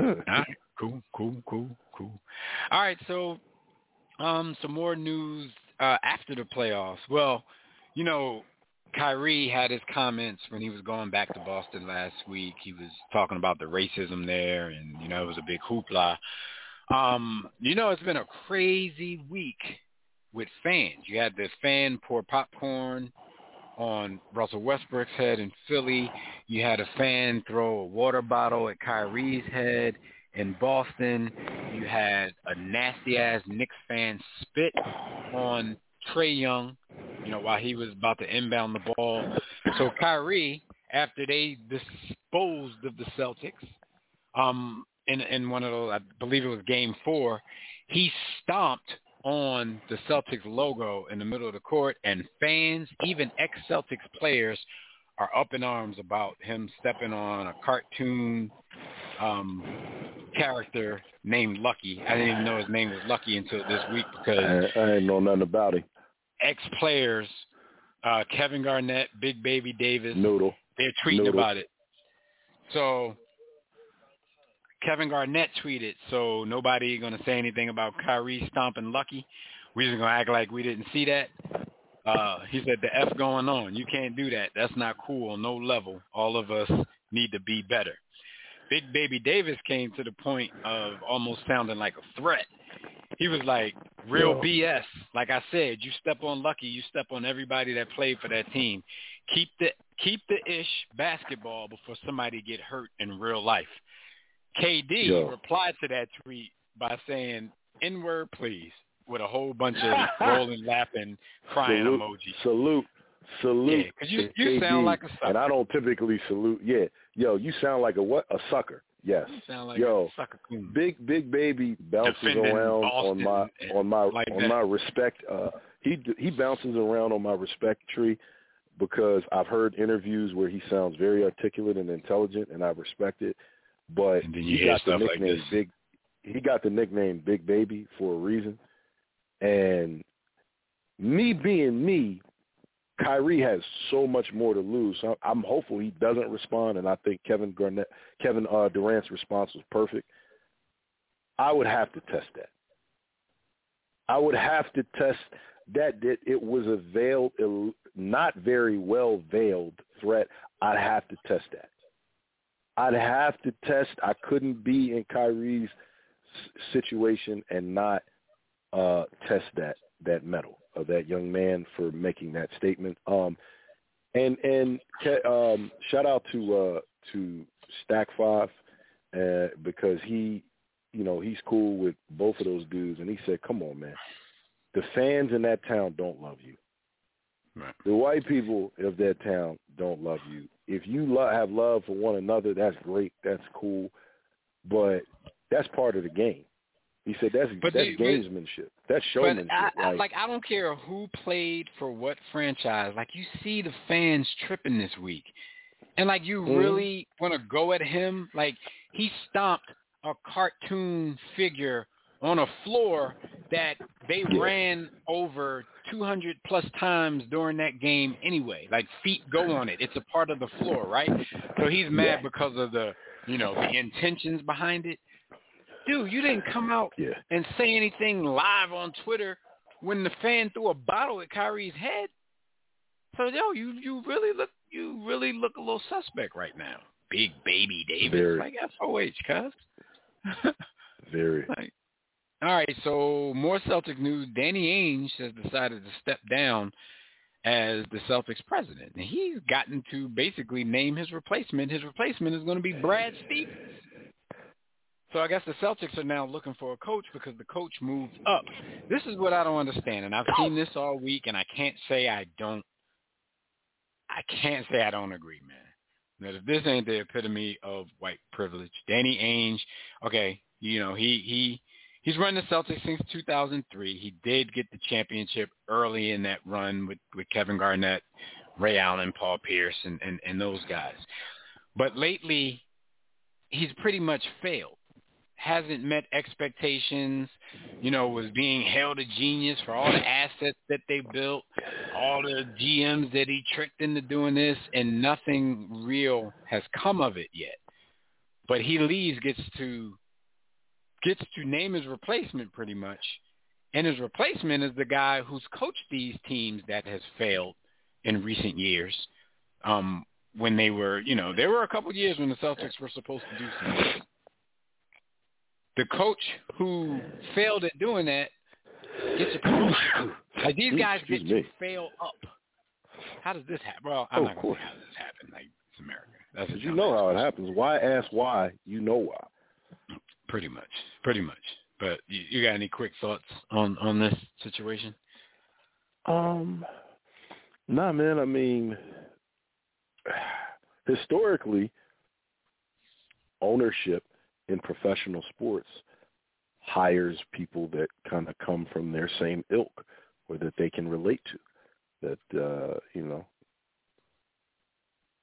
All right, cool, cool, cool, cool. All right, so um, some more news uh, after the playoffs. Well, you know, Kyrie had his comments when he was going back to Boston last week. He was talking about the racism there, and you know, it was a big hoopla. Um, you know, it's been a crazy week with fans. You had the fan pour popcorn on Russell Westbrook's head in Philly. You had a fan throw a water bottle at Kyrie's head in Boston. You had a nasty ass Knicks fan spit on Trae Young, you know, while he was about to inbound the ball. So Kyrie, after they disposed of the Celtics, um, in in one of those, I believe it was Game Four, he stomped on the Celtics logo in the middle of the court, and fans, even ex-Celtics players, are up in arms about him stepping on a cartoon um, character named Lucky. I didn't even know his name was Lucky until this week because I, I ain't know nothing about him. Ex-players, uh, Kevin Garnett, Big Baby Davis, Noodle. they're tweeting Noodle. about it. So Kevin Garnett tweeted, so nobody going to say anything about Kyrie stomping Lucky. We're just going to act like we didn't see that. Uh, he said, the F going on. You can't do that. That's not cool on no level. All of us need to be better. Big Baby Davis came to the point of almost sounding like a threat. He was like, real BS. Like I said, you step on Lucky, you step on everybody that played for that team. Keep the keep the ish basketball before somebody get hurt in real life. KD Yo. replied to that tweet by saying, N-word, please, with a whole bunch of [LAUGHS] rolling, laughing, crying salute, emoji. Salute. Salute. Yeah, 'cause you- to you sound like a sucker. And I don't typically salute. Yeah. Yo, you sound like a what? A sucker. Yes. You sound like Yo, a sucker coon. Big Big Baby bounces Defending around Boston on my on my like on that. my respect. Uh, he he bounces around on my respect tree because I've heard interviews where he sounds very articulate and intelligent, and I respect it. But you he got the stuff like nickname. Big. He got the nickname Big Baby for a reason, and me being me, Kyrie has so much more to lose. So I'm hopeful he doesn't respond, and I think Kevin Garnett, Kevin uh, Durant's response was perfect. I would have to test that. I would have to test that it was a veiled, not very well veiled threat. I'd have to test that. I'd have to test. I couldn't be in Kyrie's situation and not uh, test that that medal of that young man for making that statement. Um, and and um, shout out to uh, to Stack Five uh, because he, you know, he's cool with both of those dudes, and he said, "Come on, man, the fans in that town don't love you. Right. The white people of that town don't love you. If you lo- have love for one another, that's great. That's cool, but that's part of the game." He said, "That's But that's the- gamesmanship. That's showmanship." I, I, like, like I don't care who played for what franchise. Like you see the fans tripping this week. And like you Mhm. really want to go at him? Like he stomped a cartoon figure on a floor that they Yeah. ran over 200 plus times during that game anyway. Like feet go on it. It's a part of the floor, right? So he's mad Yeah. because of the, you know, the intentions behind it. Dude, you didn't come out Yeah. and say anything live on Twitter when the fan threw a bottle at Kyrie's head. So yo, you you really look you really look a little suspect right now. Big baby Davis, Very. like FOH, cuz. [LAUGHS] Very. Like, all right, so more Celtics news. Danny Ainge has decided to step down as the Celtics president. And he's gotten to basically name his replacement. His replacement is going to be Brad Stevens. So I guess the Celtics are now looking for a coach because the coach moved up. This is what I don't understand, and I've seen this all week, and I can't say I don't. I can't say I don't agree, man. That if this ain't the epitome of white privilege, Danny Ainge, okay, you know he he he's run the Celtics since 2003. He did get the championship early in that run with with Kevin Garnett, Ray Allen, Paul Pierce, and and, and those guys. But lately, he's pretty much failed. Hasn't met expectations. You know, was being hailed a genius for all the assets that they built, all the GMs that he tricked into doing this, and nothing real has come of it yet. But he leaves, gets to gets to name his replacement pretty much. And his replacement is the guy who's coached these teams that has failed in recent years. Um, when they were, you know, there were a couple years when the Celtics were supposed to do something. The coach who failed at doing that gets a. Like these guys get Excuse to me. fail up. How does this happen? Well, Oh, I'm of not going to how this happened. Like it's America. That's you know how it happens. Why ask why? You know why. Pretty much, pretty much. But you, you got any quick thoughts on on this situation? Um, nah, man. I mean, [SIGHS] historically, ownership in professional sports hires people that kind of come from their same ilk or that they can relate to. That uh, you know,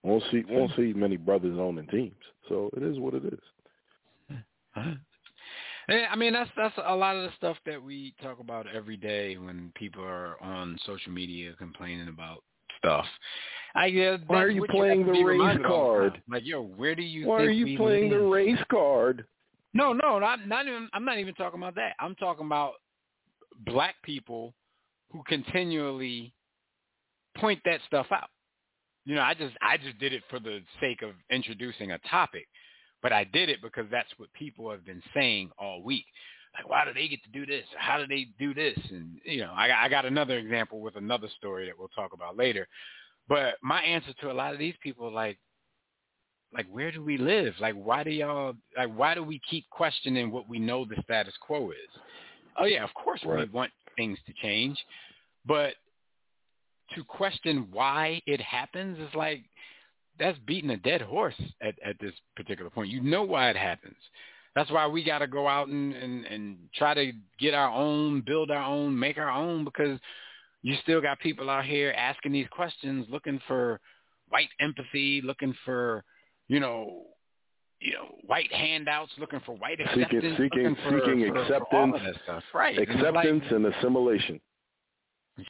won't see won't see many brothers owning teams. So it is what it is. [LAUGHS] I mean that's that's a lot of the stuff that we talk about every day when people are on social media complaining about stuff. I yeah, Why are you playing to the race reminded all the time. card? Like, yo, where do you Why are you playing the race card? No, no, not not even. I'm not even talking about that. I'm talking about black people who continually point that stuff out. You know, I just I just did it for the sake of introducing a topic, but I did it because that's what people have been saying all week. Like, why do they get to do this? How do they do this? And you know, I, I got another example with another story that we'll talk about later. But my answer to a lot of these people, like, like where do we live? Like why do y'all like why do we keep questioning what we know the status quo is? Oh yeah, of course Right. we want things to change, but to question why it happens is like that's beating a dead horse at, at this particular point. You know why it happens. That's why we got to go out and, and, and try to get our own, build our own, make our own because you still got people out here asking these questions, looking for white empathy, looking for, you know, you know, white handouts, looking for white acceptance, seeking- looking for, seeking for, for acceptance, stuff. Right. And like- Acceptance and assimilation.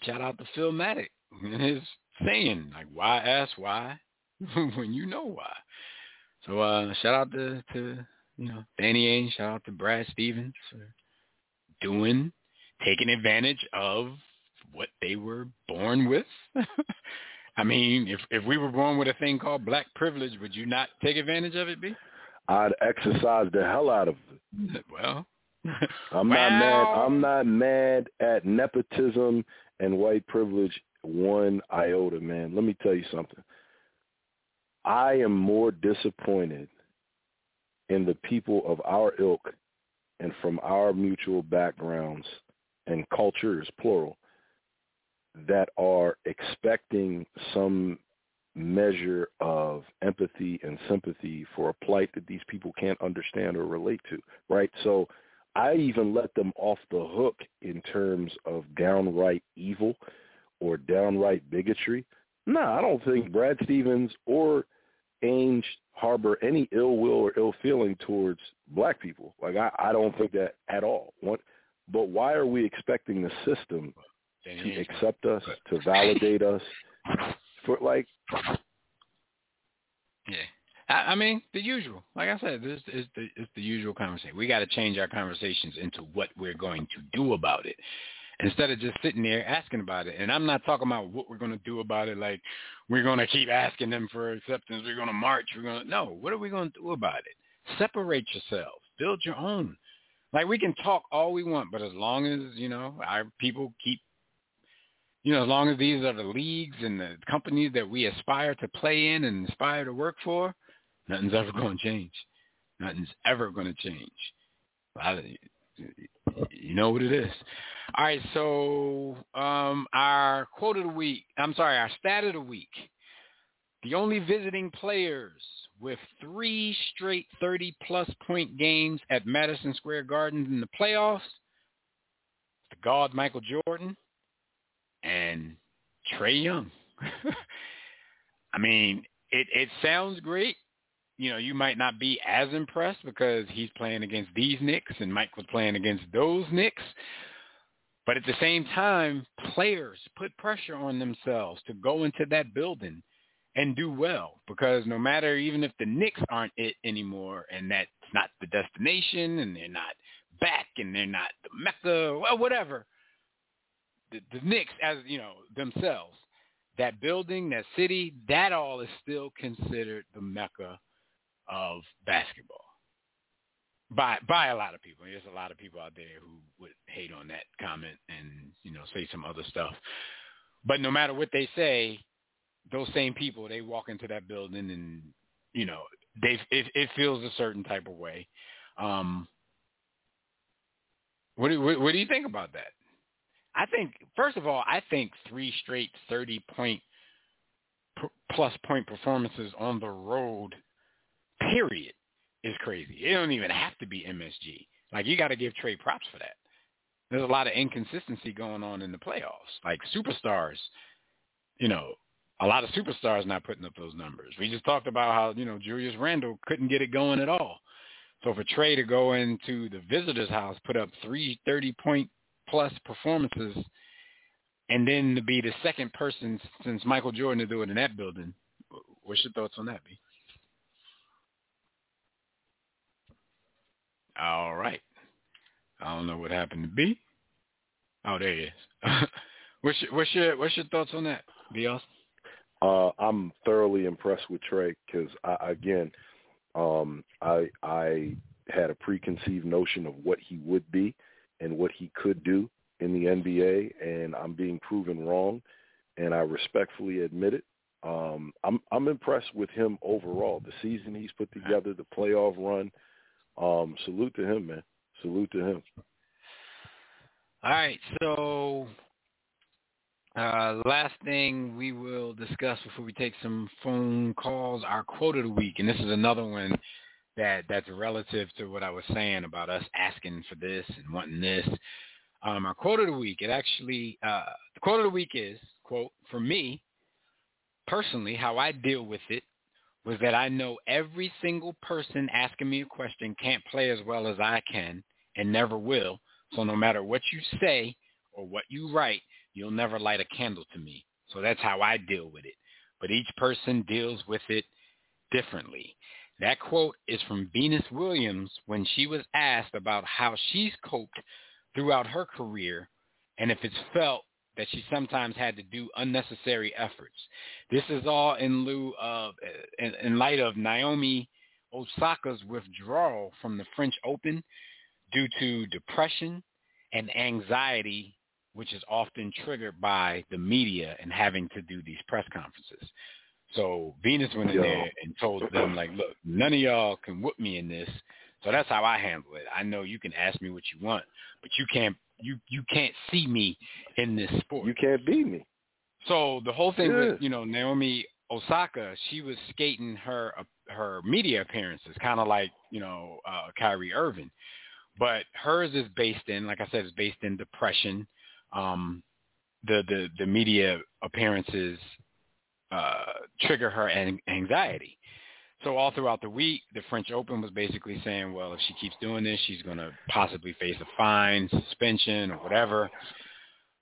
Shout out to Phil Matic and his saying, like, why ask why [LAUGHS] when you know why. So uh shout out to, to you know, Danny Ainge, shout out to Brad Stevens for doing, taking advantage of what they were born with. [LAUGHS] I mean, if if we were born with a thing called black privilege, would you not take advantage of it, B? I'd exercise the hell out of it. [LAUGHS] Well, [LAUGHS] I'm not mad. I'm not mad at nepotism and white privilege one iota, man. Let me tell you something. I am more disappointed in the people of our ilk and from our mutual backgrounds and cultures, plural, that are expecting some measure of empathy and sympathy for a plight that these people can't understand or relate to, right? So I even let them off the hook in terms of downright evil or downright bigotry. No, I don't think Brad Stevens or Ainge harbor any ill will or ill feeling towards black people. Like I, I don't think that at all. What, but why are we expecting the system to accept us, to validate us, for like? Yeah, I, I mean the usual. Like I said, this is the it's the usual conversation. We got to change our conversations into what we're going to do about it instead of just sitting there asking about it. And I'm not talking about what we're going to do about it, like we're going to keep asking them for acceptance, we're going to march, we're going to, no, what are we going to do about it? Separate yourselves, build your own. Like we can talk all we want, but as long as, you know, our people keep, you know, as long as these are the leagues and the companies that we aspire to play in and aspire to work for, nothing's ever going to change. Nothing's ever going to change. I, you know what it is. All right, so um, our quote of the week, I'm sorry, our stat of the week. The only visiting players with three straight 30-plus point games at Madison Square Garden in the playoffs, the God Michael Jordan and Trae Young. [LAUGHS] I mean, it, it sounds great you know, you might not be as impressed because he's playing against these Knicks and Mike was playing against those Knicks. But at the same time, players put pressure on themselves to go into that building and do well because no matter even if the Knicks aren't it anymore and that's not the destination and they're not back and they're not the Mecca, well, whatever, the, the Knicks as, you know, themselves, that building, that city, that all is still considered the Mecca of basketball by by a lot of people. There's a lot of people out there who would hate on that comment and you know say some other stuff. But no matter what they say, those same people they walk into that building and you know they it, it feels a certain type of way. Um, what do what, what do you think about that? I think first of all, I think three straight thirty point plus point performances on the road period, is crazy. It don't even have to be MSG. Like you got to give Trae props for that. There's a lot of inconsistency going on in the playoffs. Like superstars, you know, a lot of superstars not putting up those numbers. We just talked about how you know Julius Randle couldn't get it going at all. So for Trae to go into the visitor's house, put up three thirty point plus performances, and then to be the second person since Michael Jordan to do it in that building, what's your thoughts on that, B? All right. I don't know what happened to B. Oh, there he is. [LAUGHS] what's your what's your what's your thoughts on that, B. Uh, I'm thoroughly impressed with Trae because again, um, I I had a preconceived notion of what he would be and what he could do in the NBA, and I'm being proven wrong, and I respectfully admit it. Um, I'm I'm impressed with him overall. The season he's put together, the playoff run, um, salute to him, man. Salute to him. All right, so uh, last thing we will discuss before we take some phone calls, our quote of the week, and this is another one that that's relative to what I was saying about us asking for this and wanting this. Um, our quote of the week, it actually uh, the quote of the week is quote for me personally how I deal with it was that I know every single person asking me a question can't play as well as I can and never will. So no matter what you say or what you write, you'll never light a candle to me. So that's how I deal with it. But each person deals with it differently. That quote is from Venus Williams when she was asked about how she's coped throughout her career and if it's felt that she sometimes had to do unnecessary efforts. This is all in lieu of, in, in light of Naomi Osaka's withdrawal from the French Open due to depression and anxiety, which is often triggered by the media and having to do these press conferences. So Venus went in Yo. there and told them, like, look, none of y'all can whoop me in this. So that's how I handle it. I know you can ask me what you want, but you can't you you can't see me in this sport. You can't beat me. So the whole thing yeah. with you know Naomi Osaka, she was skating her uh, her media appearances, kind of like you know uh, Kyrie Irving, but hers is based in, like I said, is based in depression. Um, the the the media appearances uh, trigger her an- anxiety. So all throughout the week, the French Open was basically saying, well, if she keeps doing this, she's going to possibly face a fine, suspension, or whatever.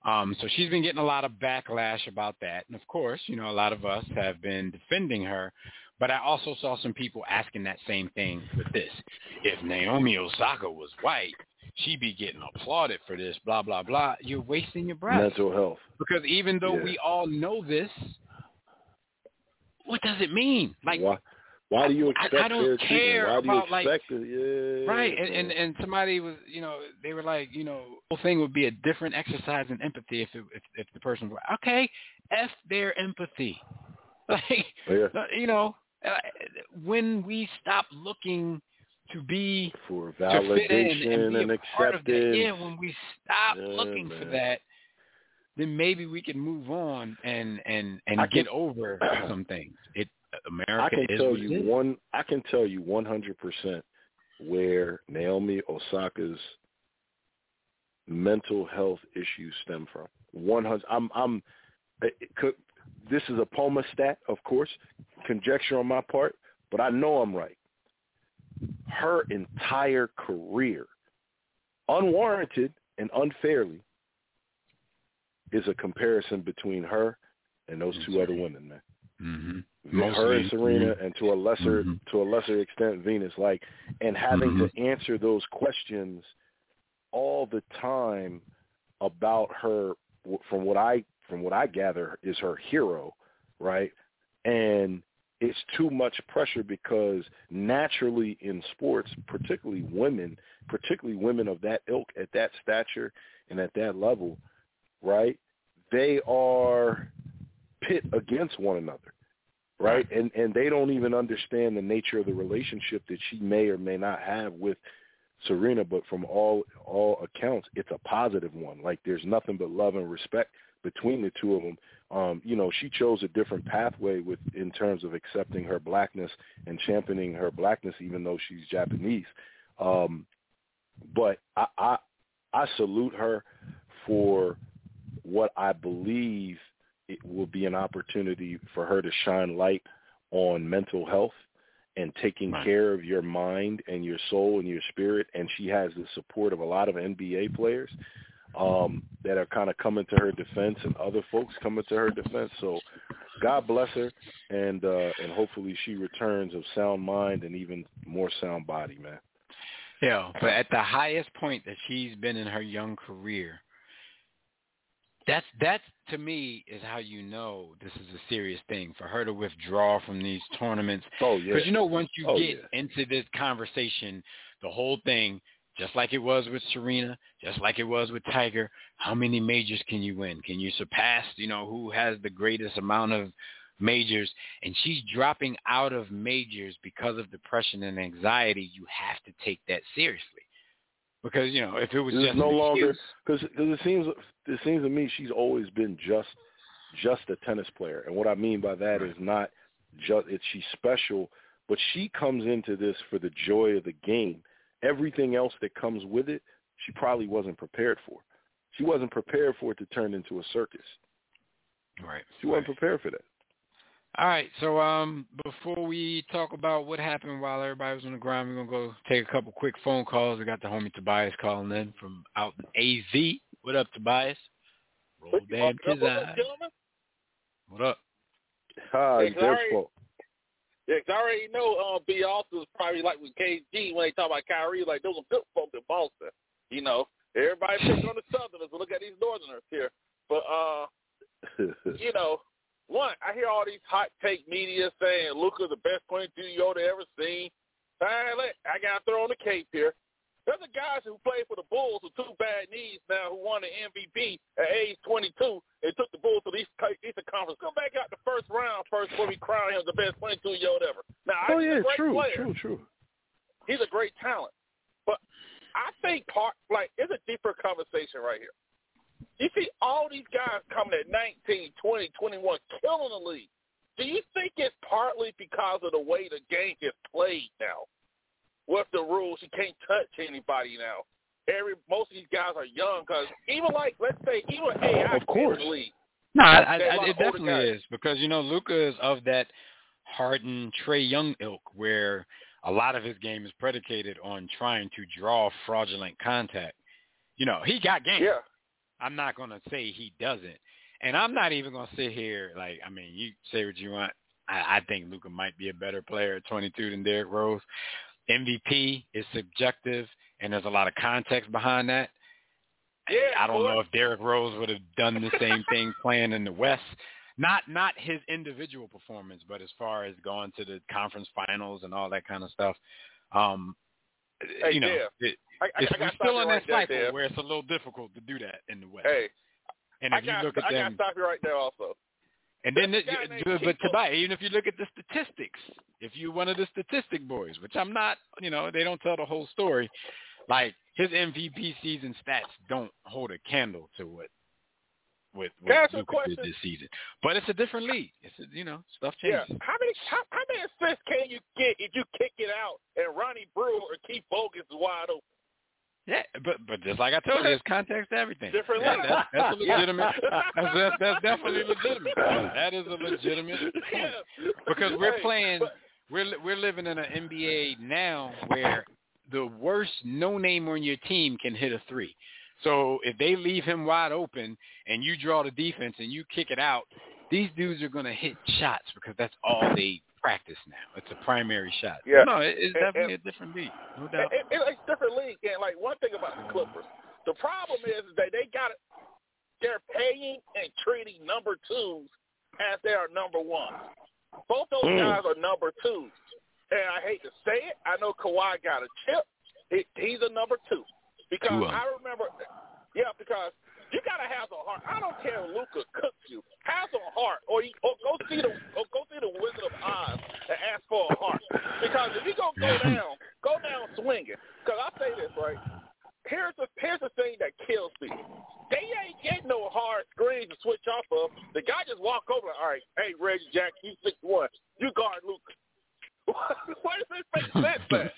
Um, so she's been getting a lot of backlash about that. And of course, you know, a lot of us have been defending her. But I also saw some people asking that same thing with this. If Naomi Osaka was white, she'd be getting applauded for this, blah, blah, blah. You're wasting your breath. Mental health. Because even though Yeah. we all know this, what does it mean? Like, why, why do you I- I don't care treatment? Why do you about, like- Yeah, Right, and, and and somebody was, you know, they were like, you know, the whole thing would be a different exercise in empathy if it, if if the person was like, okay, f their empathy, [LAUGHS] like, yeah, you know, uh, when we stop looking to be for to fit in validation and be and a part of that, acceptance. yeah, when we stop Yeah, looking for that, then maybe we can move on and and and I get can- over [CLEARS THROAT] some things. It America I can tell it you is. one. I can tell you one hundred percent where Naomi Osaka's mental health issues stem from. One hundred. I'm. I'm. It could, this is a Poma stat, of course, conjecture on my part, but I know I'm right. Her entire career, unwarranted and unfairly, is a comparison between her and those two other women, man Mm-hmm. Her and Serena, and to a lesser Mhm. to a lesser extent Venus, like, and having Mhm. to answer those questions all the time about her. From what I from what I gather, is her hero, right? And it's too much pressure because naturally in sports, particularly women, particularly women of that ilk at that stature and at that level, right? They are pit against one another right? And and they don't even understand the nature of the relationship that she may or may not have with Serena but from all all accounts it's a positive one. Like there's nothing but love and respect between the two of them um you know she chose a different pathway with in terms of accepting her blackness and championing her blackness even though she's Japanese. Um but I I I salute her for what I believe it will be an opportunity for her to shine light on mental health and taking Right. care of your mind and your soul and your spirit. And she has the support of a lot of NBA players um, that are kind of coming to her defense and other folks coming to her defense. So God bless her, and uh, and hopefully she returns of sound mind and even more sound body, man. Yeah, but at the highest point that she's been in her young career, that's that's to me is how you know this is a serious thing for her to withdraw from these tournaments. Oh yeah, Because you know, once you Oh, get yeah. into this conversation, the whole thing, just like it was with Serena, just like it was with Tiger, how many majors can you win? Can you surpass, you know, who has the greatest amount of majors? And she's dropping out of majors because of depression and anxiety. You have to take that seriously. Because, you know, if it was It's just no longer because it seems it seems to me she's always been just just a tennis player, and what I mean by that is not just it's she's special, but she comes into this for the joy of the game. Everything else that comes with it, she probably wasn't prepared for. She wasn't prepared for it to turn into a circus. Right. She wasn't prepared for that. All right, so um, before we talk about what happened while everybody was on the ground, we're gonna go take a couple quick phone calls. We got the homie Tobias calling in from out in AZ. What up, Tobias? Roll damn his eyes. What up? Hi, Hey, Dev sorry. spoke. Yeah, 'cause I already know uh, B. Austin's probably like with KG when they talk about Kyrie, like those are good folk in Boston. You know, everybody picks on the Southerners, but look at these Northerners here. But uh, [LAUGHS] you know, one, I hear all these hot take media saying Luka's the best 22-year-old they ever seen. I got to throw on the cape here. There's a guy who played for the Bulls with two bad knees now who won the MVP at age 22 and took the Bulls to the East- Eastern Conference. Come back out the first round first before we crown him the best 22-year-old ever. Now, oh he's yeah, a great true, player. true, true. He's a great talent. But I think part like it's a deeper conversation right here. You see all these guys coming at 19, 20, 21, killing the league. Do you think it's partly because of the way the game is played now? With the rules, you can't touch anybody now. Every most of these guys are young because even like let's say even AI Of course. in the league. No, I, I, There are a I, lot it definitely guys. is because you know Luka is of that hardened Trae Young ilk, where a lot of his game is predicated on trying to draw fraudulent contact. You know, he got game. Yeah. I'm not going to say he doesn't. And I'm not even going to sit here like, I mean, you say what you want. I, I think Luka might be a better player at 22 than Derrick Rose. MVP is subjective, and there's a lot of context behind that. Yeah, I don't know if Derrick Rose would have done the same thing [LAUGHS] playing in the West. Not not his individual performance, but as far as going to the conference finals and all that kind of stuff. Um, Uh, hey, you know, Dev, it, I, I, it's, I we're still in that right cycle there, where it's a little difficult to do that in the West. Hey, and I if you got, look at I got to stop you right there also. and then, this it, but, Chico- Tobias, even if you look at the statistics, if you're one of the statistic boys, which I'm not, you know, they don't tell the whole story. Like his MVP season stats don't hold a candle to what what, Can I what ask you a Luka did question? this season. But it's a different league. It's a, you know stuff changes. Yeah. How many how, how many assists can you get if you kick it out and Ronnie Brewer or Keith Bogans is wide open? Yeah, but but just like I told you, it's context to everything. Different Yeah, league. that's, that's a legitimate. [LAUGHS] That's, that's, that's definitely legitimate. That is a legitimate [LAUGHS] point. Because we're playing we're we're living in an NBA now where the worst no name on your team can hit a three. So if they leave him wide open and you draw the defense and you kick it out, these dudes are going to hit shots because that's all they practice now. It's a primary shot. Yeah. No, it, it's And- definitely a different league, no doubt. It, it, it's different league. And like one thing about the Clippers, the problem is that they got it. They're paying and treating number twos as they are number ones. Both those Mm. guys are number twos. And I hate to say it, I know Kawhi got a chip. He, he's a number two because Two of 'em. I remember. Yeah, because you gotta have a heart. I don't care if Luka cooks you. Have a heart, or, you, or go see the or go see the Wizard of Oz and ask for a heart. Because if you gonna go down, go down swinging. Because I say this right. Here's the here's the thing that kills me. They ain't getting no hard screens to switch off of. The guy just walk over. All right, hey Reggie Jack, you six one. You guard Luka. [LAUGHS] Why does this make sense?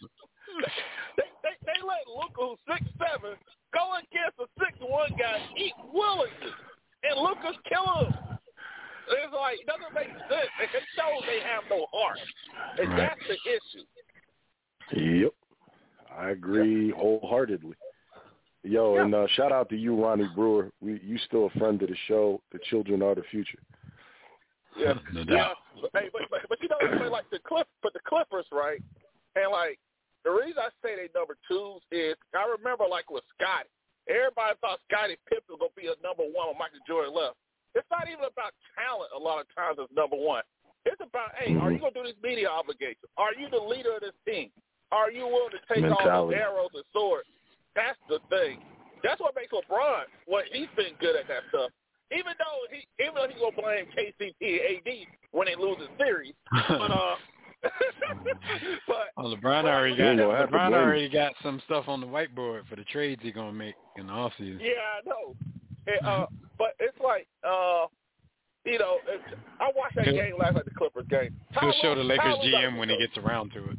they, they they let Luka, who's six seven, go against a six one guy, eat willingly, and Luka's killing him. It's like it doesn't make sense. It it shows they have no heart, and Right. that's the issue. Yep. I agree wholeheartedly. Yo, Yeah. and uh, shout out to you, Ronnie Brewer. We, you still a friend of the show. The children are the future. Yeah, No yeah. doubt. But, hey, but, but but you know, but like the Clip, but the Clippers, right? And like the reason I say they number twos is I remember like with Scottie, everybody thought Scottie Pippen was gonna be a number one when Michael Jordan left. It's not even about talent a lot of times as number one. It's about, hey, are you gonna do this media obligation? Are you the leader of this team? Are you willing to take all Mentality. those arrows and swords? That's the thing. That's what makes LeBron what he's been good at that stuff. Even though he even though he's gonna blame KCP and AD when they lose the series. [LAUGHS] But uh [LAUGHS] but Well, LeBron Well, already got ain't gonna have to LeBron already got some stuff on the whiteboard for the trades he's gonna make in the offseason. Yeah, I know. And, uh, but it's like, uh, you know, it's, I watched that He'll- game last night, the Clippers game. He'll Ty show Lue- the Lakers Ty GM when he gets around to it.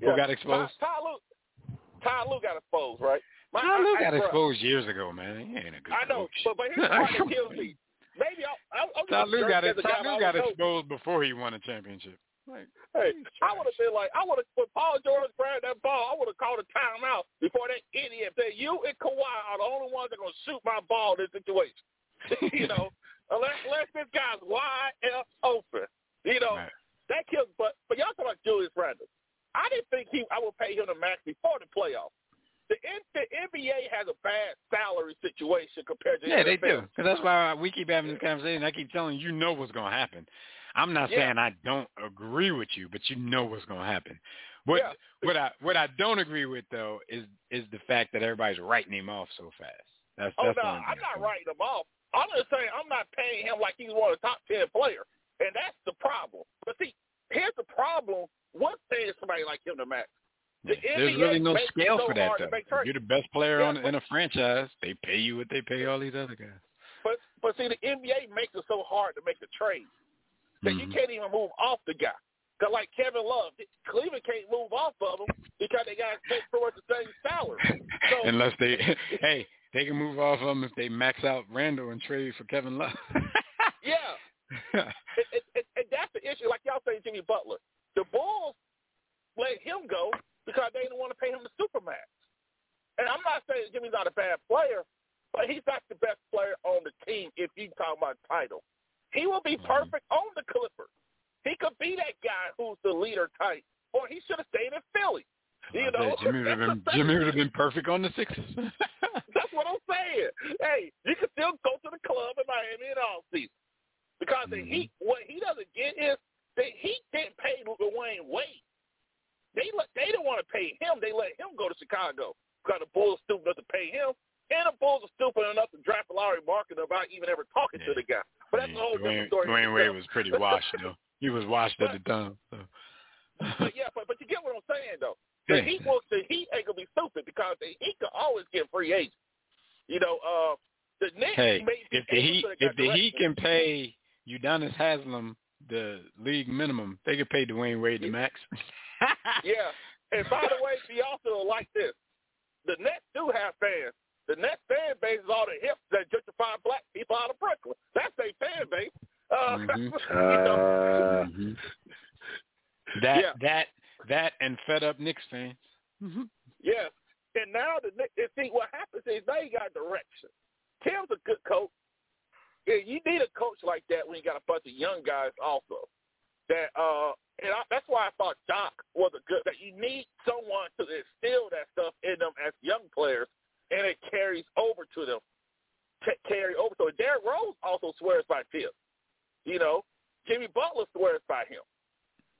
Yeah. Who got exposed? Ty, Ty Lue, Ty Lue got exposed, right? My, Ty Lue I- I- got bruh, exposed years ago, man. He ain't a good I know, coach. but but [LAUGHS] here's the part that kills me. Maybe I'll, I'll, I'll Ty Lue got it. it. Ty Lue got exposed before he won a championship. Like, Hey, I would have been like, I would have, when Paul George grabbed that ball, I would have called a timeout before that idiot said, you and Kawhi are the only ones that are to shoot my ball in this situation. [LAUGHS] you know, unless, unless this guy's wide and open. You know, Right. that kills, but, but y'all talking about Julius Randle. I didn't think he, I would pay him the max before the playoffs. The, N- the NBA has a bad salary situation compared to yeah, the they do. Because that's why we keep having this conversation. I keep telling you, you know what's going to happen. I'm not Yeah. saying I don't agree with you, but you know what's going to happen. What Yeah. what I what I don't agree with though is is the fact that everybody's writing him off so fast. That's Oh that's no, I'm not writing him off. I'm just saying I'm not paying him like he's one of the top ten players, and that's the problem. But see, here's the problem: what pays somebody like him to max? The Yeah, There's NBA really no scale so for that though. make If trades. you're the best player Yeah, on but- in a franchise, they pay you what they pay all these other guys. But but see, the NBA makes it so hard to make a trade that you Mhm. can't even move off the guy. Cause like Kevin Love, Cleveland can't move off of him because they got to pay for the same salary. So [LAUGHS] Unless they, [LAUGHS] hey, they can move off of him if they max out Randle and trade for Kevin Love. [LAUGHS] yeah, it, it, it, it, that's the issue. Like y'all say, Jimmy Butler. The Bulls let him go because they didn't want to pay him the supermax. And I'm not saying Jimmy's not a bad player, but he's not the best player on the team if you talk about title. He will be perfect on the Clippers. He could be that guy who's the leader type, or he should have stayed in Philly. You know, Jimmy would have been [LAUGHS] Jimmy would have been perfect on the Sixers. [LAUGHS] That's what I'm saying. Hey, you can still go to the club in Miami in all season because the Mm-hmm. Heat. What he doesn't get is the Heat didn't pay Dwyane Wade. They let they didn't want to pay him. They let him go to Chicago because the Bulls stupid enough to pay him, and the Bulls are stupid enough to draft Larry Market without even ever talking to the guy. But that's a whole Dwyane, different story. Dwyane Wade was pretty washed though. [LAUGHS] He was washed at the time. So. But yeah, but, but you get what I'm saying though. The Yeah. Heat will the Heat ain't gonna be stupid because the Heat can always get free agents. You know, uh the Knicks Hey, if the Heat if the Heat can pay Udonis Haslem the league minimum, they could pay Dwyane Wade the max. [LAUGHS] Yeah. And by the way, be also like this. The Nets do have fans. The Nets fan base is all the hips that gentrify black people out of Brooklyn. That's their fan base. [LAUGHS] Know, Uh, Mhm. That Yeah. that that and fed up Knicks fans. Mhm. Yeah. And now the Knicks- and see what happens is they got direction. Tim's a good coach. Yeah, you need a coach like that when you got a bunch of young guys also. That uh and I, that's why I thought Doc was a good that you need someone to instill that stuff in them as young players and it carries over to them. Ca carry over to them. Derrick Rose also swears by Tim. You know, Jimmy Butler swears by him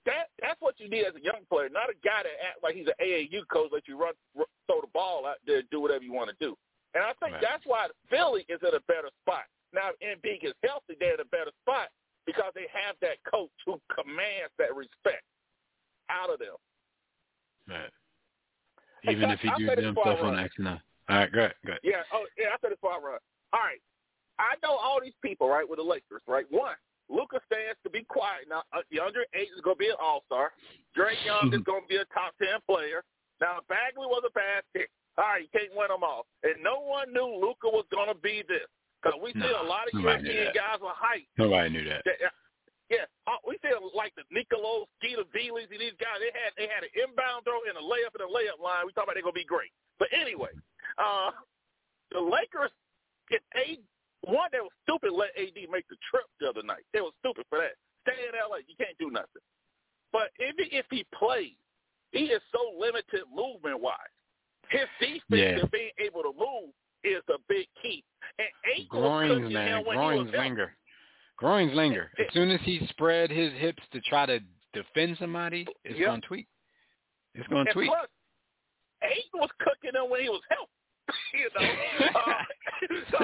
that that's what you need as a young player, not a guy that acts like he's an AAU coach that you run r- throw the ball out there, do whatever you want to do. And I think Right. that's why Philly is in a better spot. Now, if Embiid is healthy, they're in a better spot because they have that coach who commands that respect out of them. Right. Even Doc, if he I do dumb stuff on run. accident. All right, go ahead, go ahead. Yeah. Oh, yeah. I said this before I run. All right. I know all these people, right, with the Lakers, right? One, Luka stands to be quiet now. Uh, DeAndre Ayton is going to be an All Star. Trae Young is going to be a top ten player. Now Bagley was a bad pick. All right, you can't win them all. And no one knew Luka was going to be this because we see a lot of European guys with height. Nobody knew that. That, uh, yeah, uh, we see like the Nicolos, Tskitishvilis, and these guys. They had they had an inbound throw and a layup and a layup line. We talk about they're gonna be great. But anyway, uh, the Lakers get AD. One, they was stupid let AD make the trip the other night. They was stupid for that. Stay in LA, you can't do nothing. But if he, if he plays, he is so limited movement wise. His defense Yeah. and being able to move is a big key. And was Groins, man. him when he was Groins linger. Groins linger. As soon as he spread his hips to try to defend somebody, it's Yep. going to tweak. It's going to And tweak. plus, Ayton was cooking them when he was healthy. [LAUGHS] you know. Uh, [LAUGHS] so,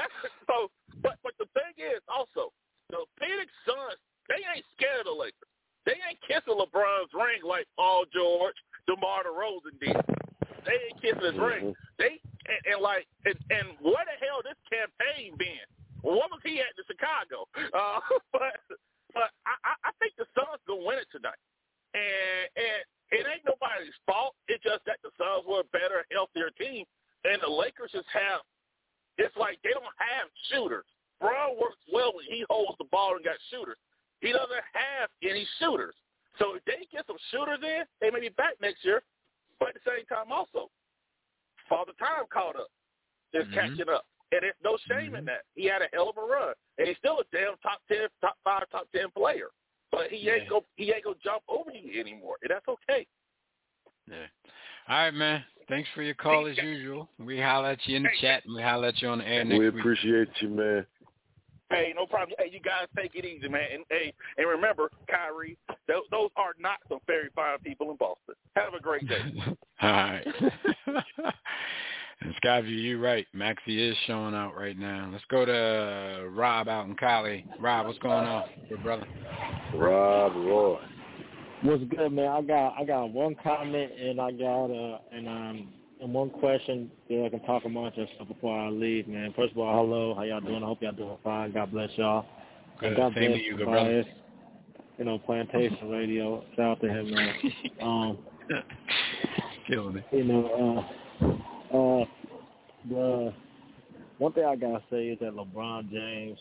[LAUGHS] so, but but the thing is also the Phoenix Suns they ain't scared of the Lakers. They ain't kissing LeBron's ring like Paul George, DeMar DeRozan did. They ain't kissing his ring. They and, and like and, and where the hell this Cam Payne been? What was he at in Chicago? Uh, but I, I I think the Suns gonna win it tonight, and and it ain't nobody's fault. It's just that the Suns were a better, healthier team, and the Lakers just have. It's like they don't have shooters. Brown works well when he holds the ball and got shooters. He doesn't have any shooters. So if they get some shooters in, they may be back next year. But at the same time, also, Father Time caught up, is Mhm. catching up, and there's no shame in Mhm. that. He had a hell of a run, and he's still a damn top ten, top five, top ten player. But he ain't Yeah. go, he ain't gonna jump over you anymore, and that's okay. Yeah. All right, man. Thanks for your call as usual. We holler at you in the chat and we holler at you on the air next we week. appreciate you, man. Hey, no problem. Hey, you guys take it easy, man. And hey, and remember, Kyrie, those, those are not some very fine people in Boston. Have a great day. [LAUGHS] All right. [LAUGHS] and Skyview, you're right. Maxey is showing out right now. Let's go to Rob out in Cali. Rob, what's going on, good brother? Rob Roy. What's good, man? I got I got one comment and I got uh and um and one question that I can talk amongst us before I leave, man. First of all, hello, how y'all doing? I hope y'all doing fine. God bless y'all. Good. And God Same bless to you, good brother. You know, Plantation Radio. Shout out to him, man. [LAUGHS] Um, Killing it. you know, uh, uh, the one thing I gotta say is that LeBron James.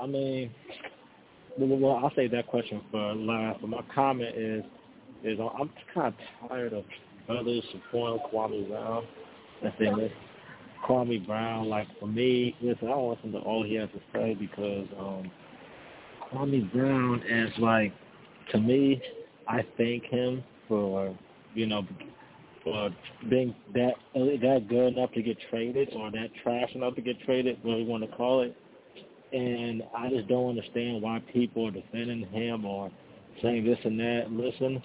I mean, well, I'll save that question for last. But my comment is, is I'm kind of tired of others supporting Kwame Brown. That's in Kwame Brown, like for me, listen, I don't listen to all he has to say because um Kwame Brown is like to me, I thank him for you know for being that that good enough to get traded or that trash enough to get traded, whatever you want to call it. And I just don't understand why people are defending him or saying this and that. Listen,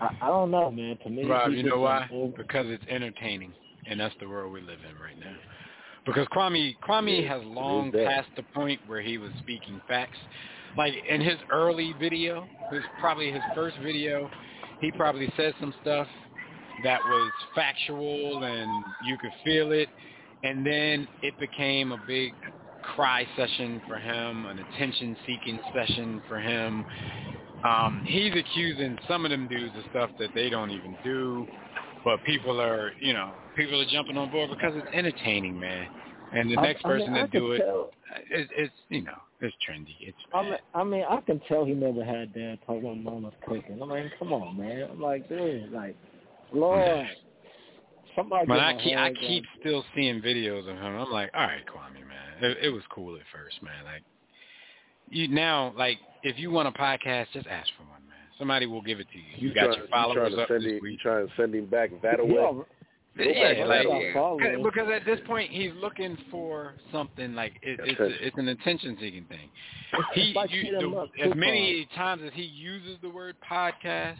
I, I don't know, man. To me, Rob, you know why? Because it's entertaining, and that's the world we live in right now. Because Kwame Kwame has long passed the point where he was speaking facts. Like in his early video, his probably his first video, he probably said some stuff that was factual and you could feel it, and then it became a big cry session for him, an attention-seeking session for him. Um, he's accusing some of them dudes of stuff that they don't even do, but people are, you know, people are jumping on board because it's entertaining, man. And the next I, person I mean, to do it, it, it's you know, it's trendy. It's. I mean, I mean, I can tell he never had dad talk when mom was cooking. I mean, come on, man. I'm like, dude, like, Lord, somebody. But I keep I keep on- still seeing videos of him. I'm like, all right, Kwame, man. It, it was cool at first, man. Like, you now, like, if you want a podcast, just ask for one, man. Somebody will give it to you. You got trying, your you followers trying up send this him, you week. trying to send him back [LAUGHS] that away? Yeah, Yeah, like to that followers. because at this point he's looking for something like it, it's a, it's an attention seeking thing. He like you, the, as many times as he uses the word podcast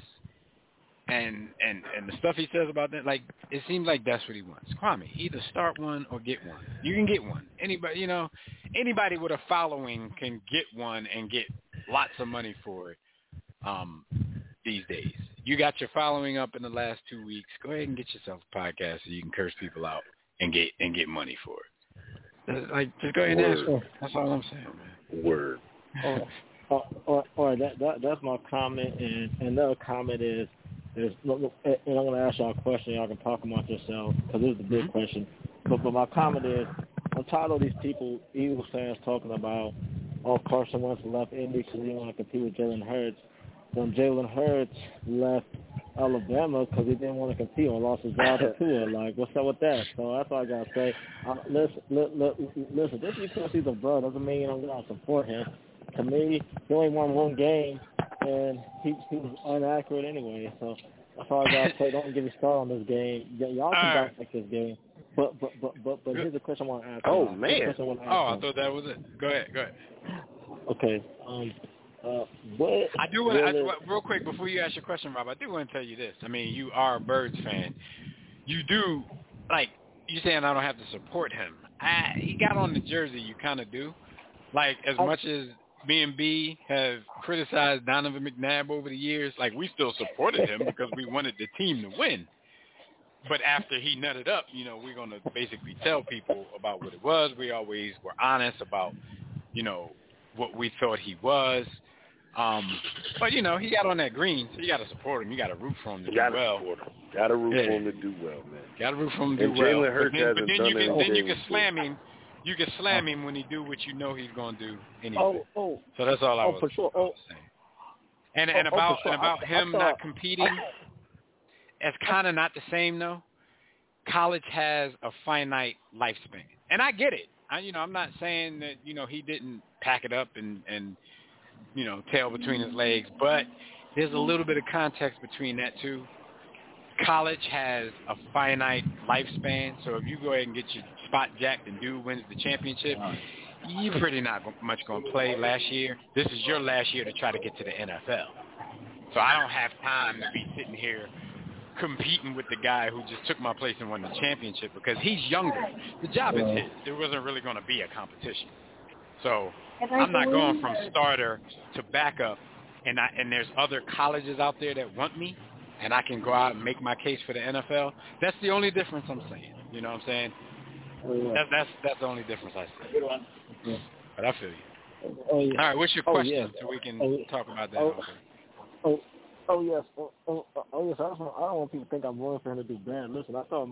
and and and the stuff he says about that, like it seems like that's what he wants. Kwame, either start one or get one. You can get one. Anybody, you know, anybody with a following can get one and get lots of money for it. Um, these days, you got your following up in the last two weeks. Go ahead and get yourself a podcast so you can curse people out and get and get money for it. Uh, Like, just go ahead and ask. For it. That's all I'm saying, man. Word. or, or, or, or that, that that's my comment, and another comment is is look, look, and I'm going to ask y'all a question. Y'all can talk amongst yourselves because this is the big question. But but my comment is, I'm tired of these people, Eagles fans, talking about, oh Carson Wentz left Indy because he didn't want to compete with Jalen Hurts. When Jalen Hurts left Alabama because he didn't want to compete or lost his job to Tua. [LAUGHS] Like, what's up with that? So that's all I gotta say. Uh, listen, li, li, listen. Just because he's a brother doesn't mean I'm gonna support him. To me, he only won one game, and he he was inaccurate anyway. So that's all I gotta [LAUGHS] say. Don't get me started on this game. Y- y'all can All right. dissect this game. But but but but but here's the question I want to ask. Oh, y'all. Here's the man. I ask Oh, I y'all. thought that was it. Go ahead, go ahead. Okay. Um. Uh. What? I do want to, really- real quick before you ask your question, Rob. I do want to tell you this. I mean, you are a Birds fan. You do like you saying I don't have to support him. I, he got on the jersey. You kind of do. Like as I- much as B and B have criticized Donovan McNabb over the years, like we still supported him because we wanted the team to win. But after he nutted up, you know, we're going to basically tell people about what it was. We always were honest about, you know, what we thought he was. Um, but you know, he got on that green, so you got to support him. You got to root for him to You do gotta well. support him. Gotta root Yeah. for him to do well, man. Got to root for him to And do well. Jalen But Hurts then, but hasn't then done you can then you can slam him. You can slam him when he do what you know he's going to do anyway. Oh oh so that's all I oh, was, for sure. I was Oh. saying. And Oh, and oh, about sure. and about I- I him not competing, it's kind of not the same though. College has a finite lifespan, and I get it. I, you know, I'm not saying that you know he didn't pack it up and and you know tail between his legs, but there's a little bit of context between that too. College has a finite lifespan, so if you go ahead and get your spot jacked and dude wins the championship, you're pretty not much going to play last year. This is your last year to try to get to the NFL. So I don't have time to be sitting here competing with the guy who just took my place and won the championship because he's younger. The job is his. There wasn't really going to be a competition. So I'm not going from starter to backup, and I, and there's other colleges out there that want me, and I can go out and make my case for the NFL. That's the only difference I'm saying. You know what I'm saying? Oh. That, that's that's the only difference I see. Good Yeah. But I feel you. Oh yeah. All right, what's your Oh, question yeah. so we can Oh, talk about that? Oh. Also? Oh, oh yes, oh, oh, oh yes. I don't, want, I don't want people to think I'm willing for him to do bad. Listen, I thought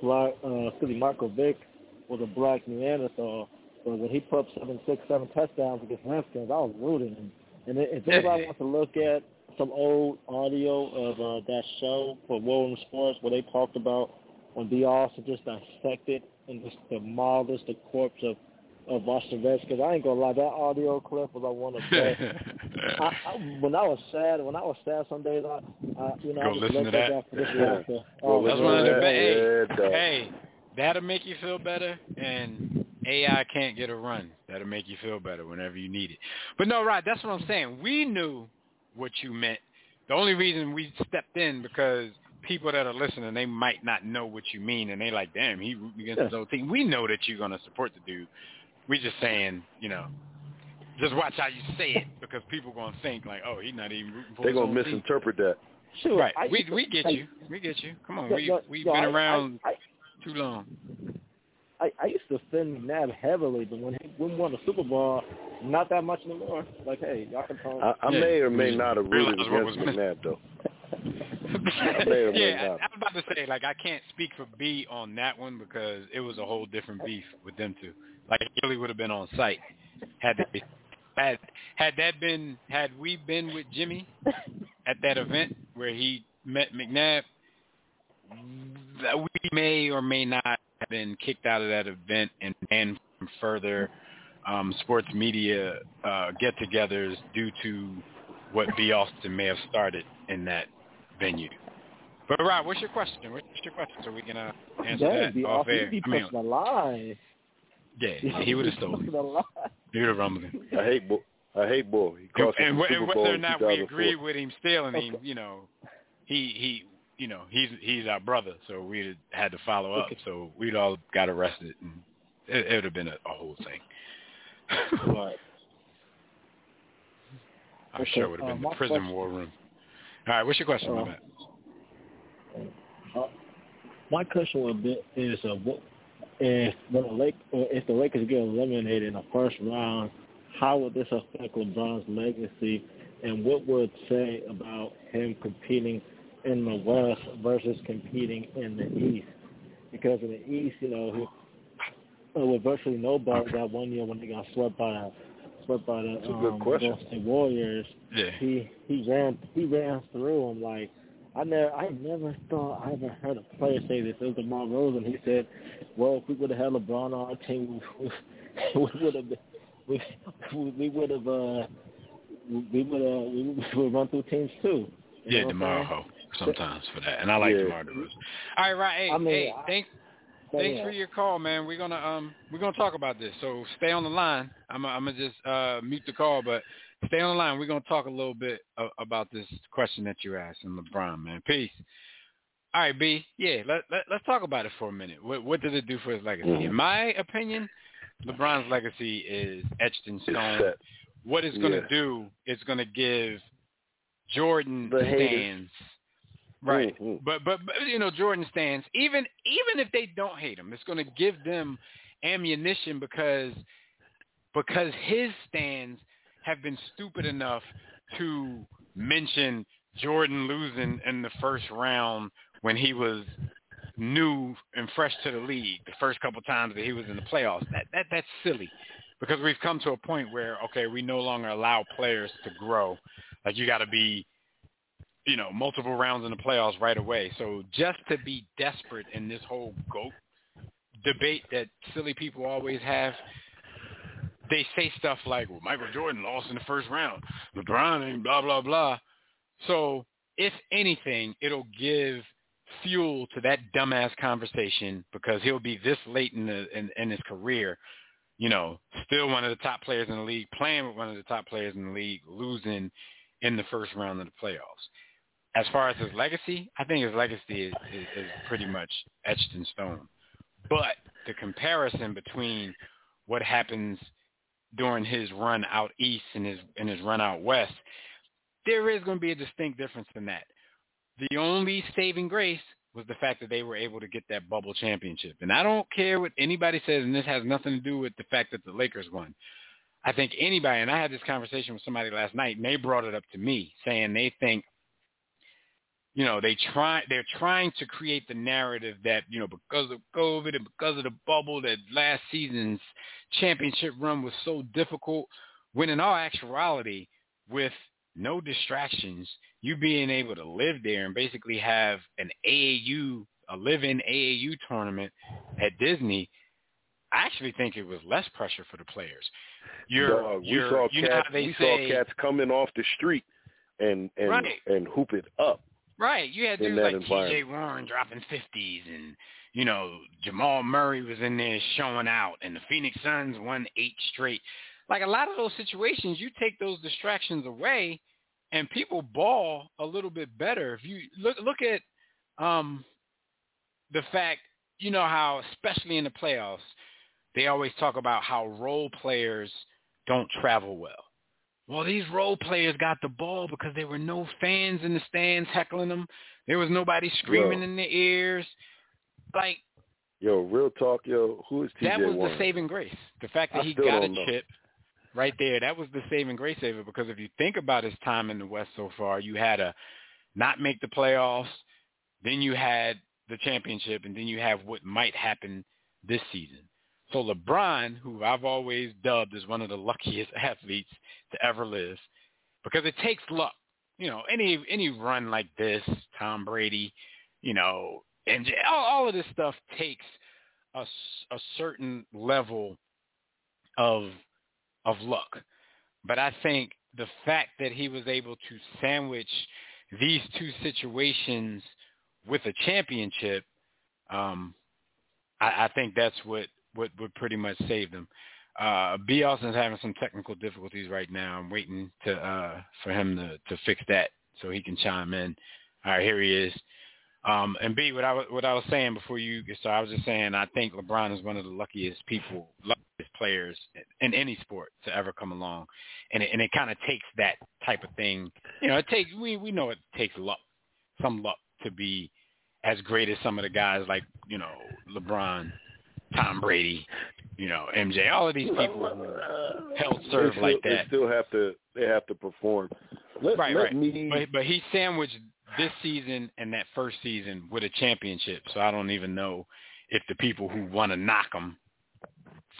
Black uh, Philly Markovic was a black Neanderthal, but when he put up seven, six, seven touchdowns against Redskins, I was rooting. And, and if anybody [LAUGHS] wants to look at some old audio of uh, that show War Room Sports where they talked about when B. Austin just dissected and just demolished the corpse of of Washington Redskins. I ain't gonna lie, that audio clip was like one of the. I, I, when I was sad, when I was sad some days, I, I you know, Go I just listen to that. that for this Yeah. after. Oh, well, That's one of the best. Hey, hey, that'll make you feel better, and AI can't get a run. That'll make you feel better whenever you need it. But no, right, that's what I'm saying. We knew what you meant. The only reason we stepped in because people that are listening, they might not know what you mean, and they like, damn, he rooting against his old team. We know that you're gonna support the dude. We just saying, you know, just watch how you say it because people gonna think like, oh, he's not even rooting for They're his gonna own team. misinterpret that. Sure, Right. I We we get I- you. We get you. Come on. yo, We yo, we've yo, been I- around I, too long. I, I used to defend McNabb heavily, but when he when we won the Super Bowl, not that much anymore. Like, hey, y'all can tell. I, I Yeah. may or may not have rooted realized what was against missing. McNabb though. may or [LAUGHS] may yeah, I. I was about to say like I can't speak for B on that one because it was a whole different beef with them two. Like it really would have been on site had they had had that been had we been with Jimmy at that event where he met McNabb, that we may or may not have been kicked out of that event and banned from further um, sports media uh, get-togethers due to what B. Austin may have started in that venue. But Rob, what's your question? What's your question so we can uh, answer Dang, that off air? I mean, line. Yeah, [LAUGHS] he would have stolen. Pushing the line. He would have rumbled him. I hate bull. I hate bull. He And, and, the wh- Super and whether or not we 2004. agree with him stealing him, Okay. you know, he he, you know, he's he's our brother, so we had to follow up. Okay. So we'd all got arrested, and it, it would have been a, a whole thing. Right. [LAUGHS] I'm Okay, sure it would have uh, been the prison question- war room. All right, what's your question, my Uh, man? Uh, my question would be is uh, what if when the Lake if the Lakers get eliminated in the first round, how would this affect LeBron's legacy, and what would it say about him competing in the West versus competing in the East? Because in the East, you know, he, uh, with virtually nobody that one year when they got swept by swept by the That's a good um, State Warriors, Yeah. he he ran he ran through them like I never I never thought I ever heard a player say this. It was DeMar Rosen. He said, "Well, if we would have had LeBron on our team, we, [LAUGHS] we would have we we would have uh we would uh we would [LAUGHS] run through teams too." You Yeah, Demar? Sometimes for that, and I like Yeah. Demar Derozan. All right, right. Hey, I mean, hey, I- thanks, thanks yeah. for your call, man. We're gonna um we're gonna talk about this, so stay on the line. I'm I'm gonna just uh mute the call, but stay on the line. We're gonna talk a little bit about this question that you asked in LeBron, man. Peace. All right, B. Yeah, let, let let's talk about it for a minute. What what did it do for his legacy? In my opinion, LeBron's legacy is etched in stone. What it's going to Yeah. do it's going to give Jordan The stands, right? Mhm. But, but but you know Jordan stands. Even even if they don't hate him, it's going to give them ammunition because because his stands have been stupid enough to mention Jordan losing in the first round when he was new and fresh to the league the first couple times that he was in the playoffs. That that that's silly because we've come to a point where okay, we no longer allow players to grow. Like you got to be you know, multiple rounds in the playoffs right away. So just to be desperate in this whole GOAT debate that silly people always have, they say stuff like, well, Michael Jordan lost in the first round. LeBron ain't blah, blah, blah. So if anything, it'll give fuel to that dumbass conversation because he'll be this late in, the, in, in his career, you know, still one of the top players in the league, playing with one of the top players in the league, losing in the first round of the playoffs. As far as his legacy, I think his legacy is, is, is pretty much etched in stone. But the comparison between what happens during his run out east and his and his run out west, there is going to be a distinct difference in that. The only saving grace was the fact that they were able to get that bubble championship. And I don't care what anybody says, and this has nothing to do with the fact that the Lakers won. I think anybody, and I had this conversation with somebody last night, and they brought it up to me, saying they think, you know, they try they're trying to create the narrative that, you know, because of COVID and because of the bubble that last season's championship run was so difficult when in all actuality with no distractions, you being able to live there and basically have an AAU a live-in AAU tournament at Disney, I actually think it was less pressure for the players. You're, Dog, we you're, saw you cats. we say, saw cats coming off the street and and Right. and hoop it up. Right. You had dudes like T.J. Warren dropping 50s and, you know, Jamal Murray was in there showing out and the Phoenix Suns won eight straight. Like a lot of those situations, you take those distractions away and people ball a little bit better. If you look look at um the fact, you know how especially in the playoffs, they always talk about how role players don't travel well. Well, these role players got the ball because there were no fans in the stands heckling them. There was nobody screaming Yo. in their ears. Like Yo, real talk, yo. Who is TJ that was Warren? the saving grace. The fact that I he got a know. chip right there, that was the saving grace of it. Because if you think about his time in the West so far, you had a not make the playoffs, then you had the championship, and then you have what might happen this season. So LeBron, who I've always dubbed as one of the luckiest [LAUGHS] athletes to ever live, because it takes luck. You know, any any run like this, Tom Brady, you know, and all, all of this stuff takes a, a certain level of of luck. But I think the fact that he was able to sandwich these two situations with a championship, um, I, I think that's what, what would pretty much save them. Uh, B. Austin's having some technical difficulties right now. I'm waiting to uh, for him to, to fix that so he can chime in. All right, here he is. Um, and B, what I was what I was saying before you started, I was just saying I think LeBron is one of the luckiest people, luckiest players in any sport to ever come along, and it, and it kind of takes that type of thing. You know, it takes we we know it takes luck, some luck to be as great as some of the guys like you know LeBron, Tom Brady, you know MJ, all of these people who held serve they like still, that. They still have to. They have to perform. Let, Right, let right. me. But but he sandwiched this season and that first season with a championship. So I don't even know if the people who want to knock him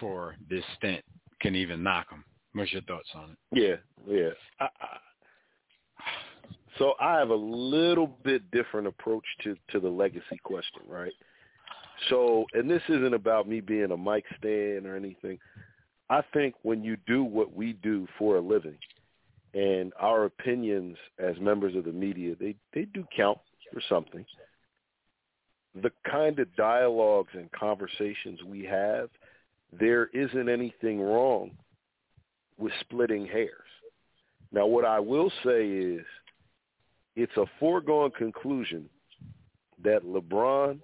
for this stint can even knock him. What's your thoughts on it? Yeah, yeah. I, I, so I have a little bit different approach to to the legacy question, right? So, and this isn't about me being a Mike Stan or anything. I think when you do what we do for a living, and our opinions as members of the media, they they do count for something. The kind of dialogues and conversations we have, there isn't anything wrong with splitting hairs. Now, what I will say is it's a foregone conclusion that LeBron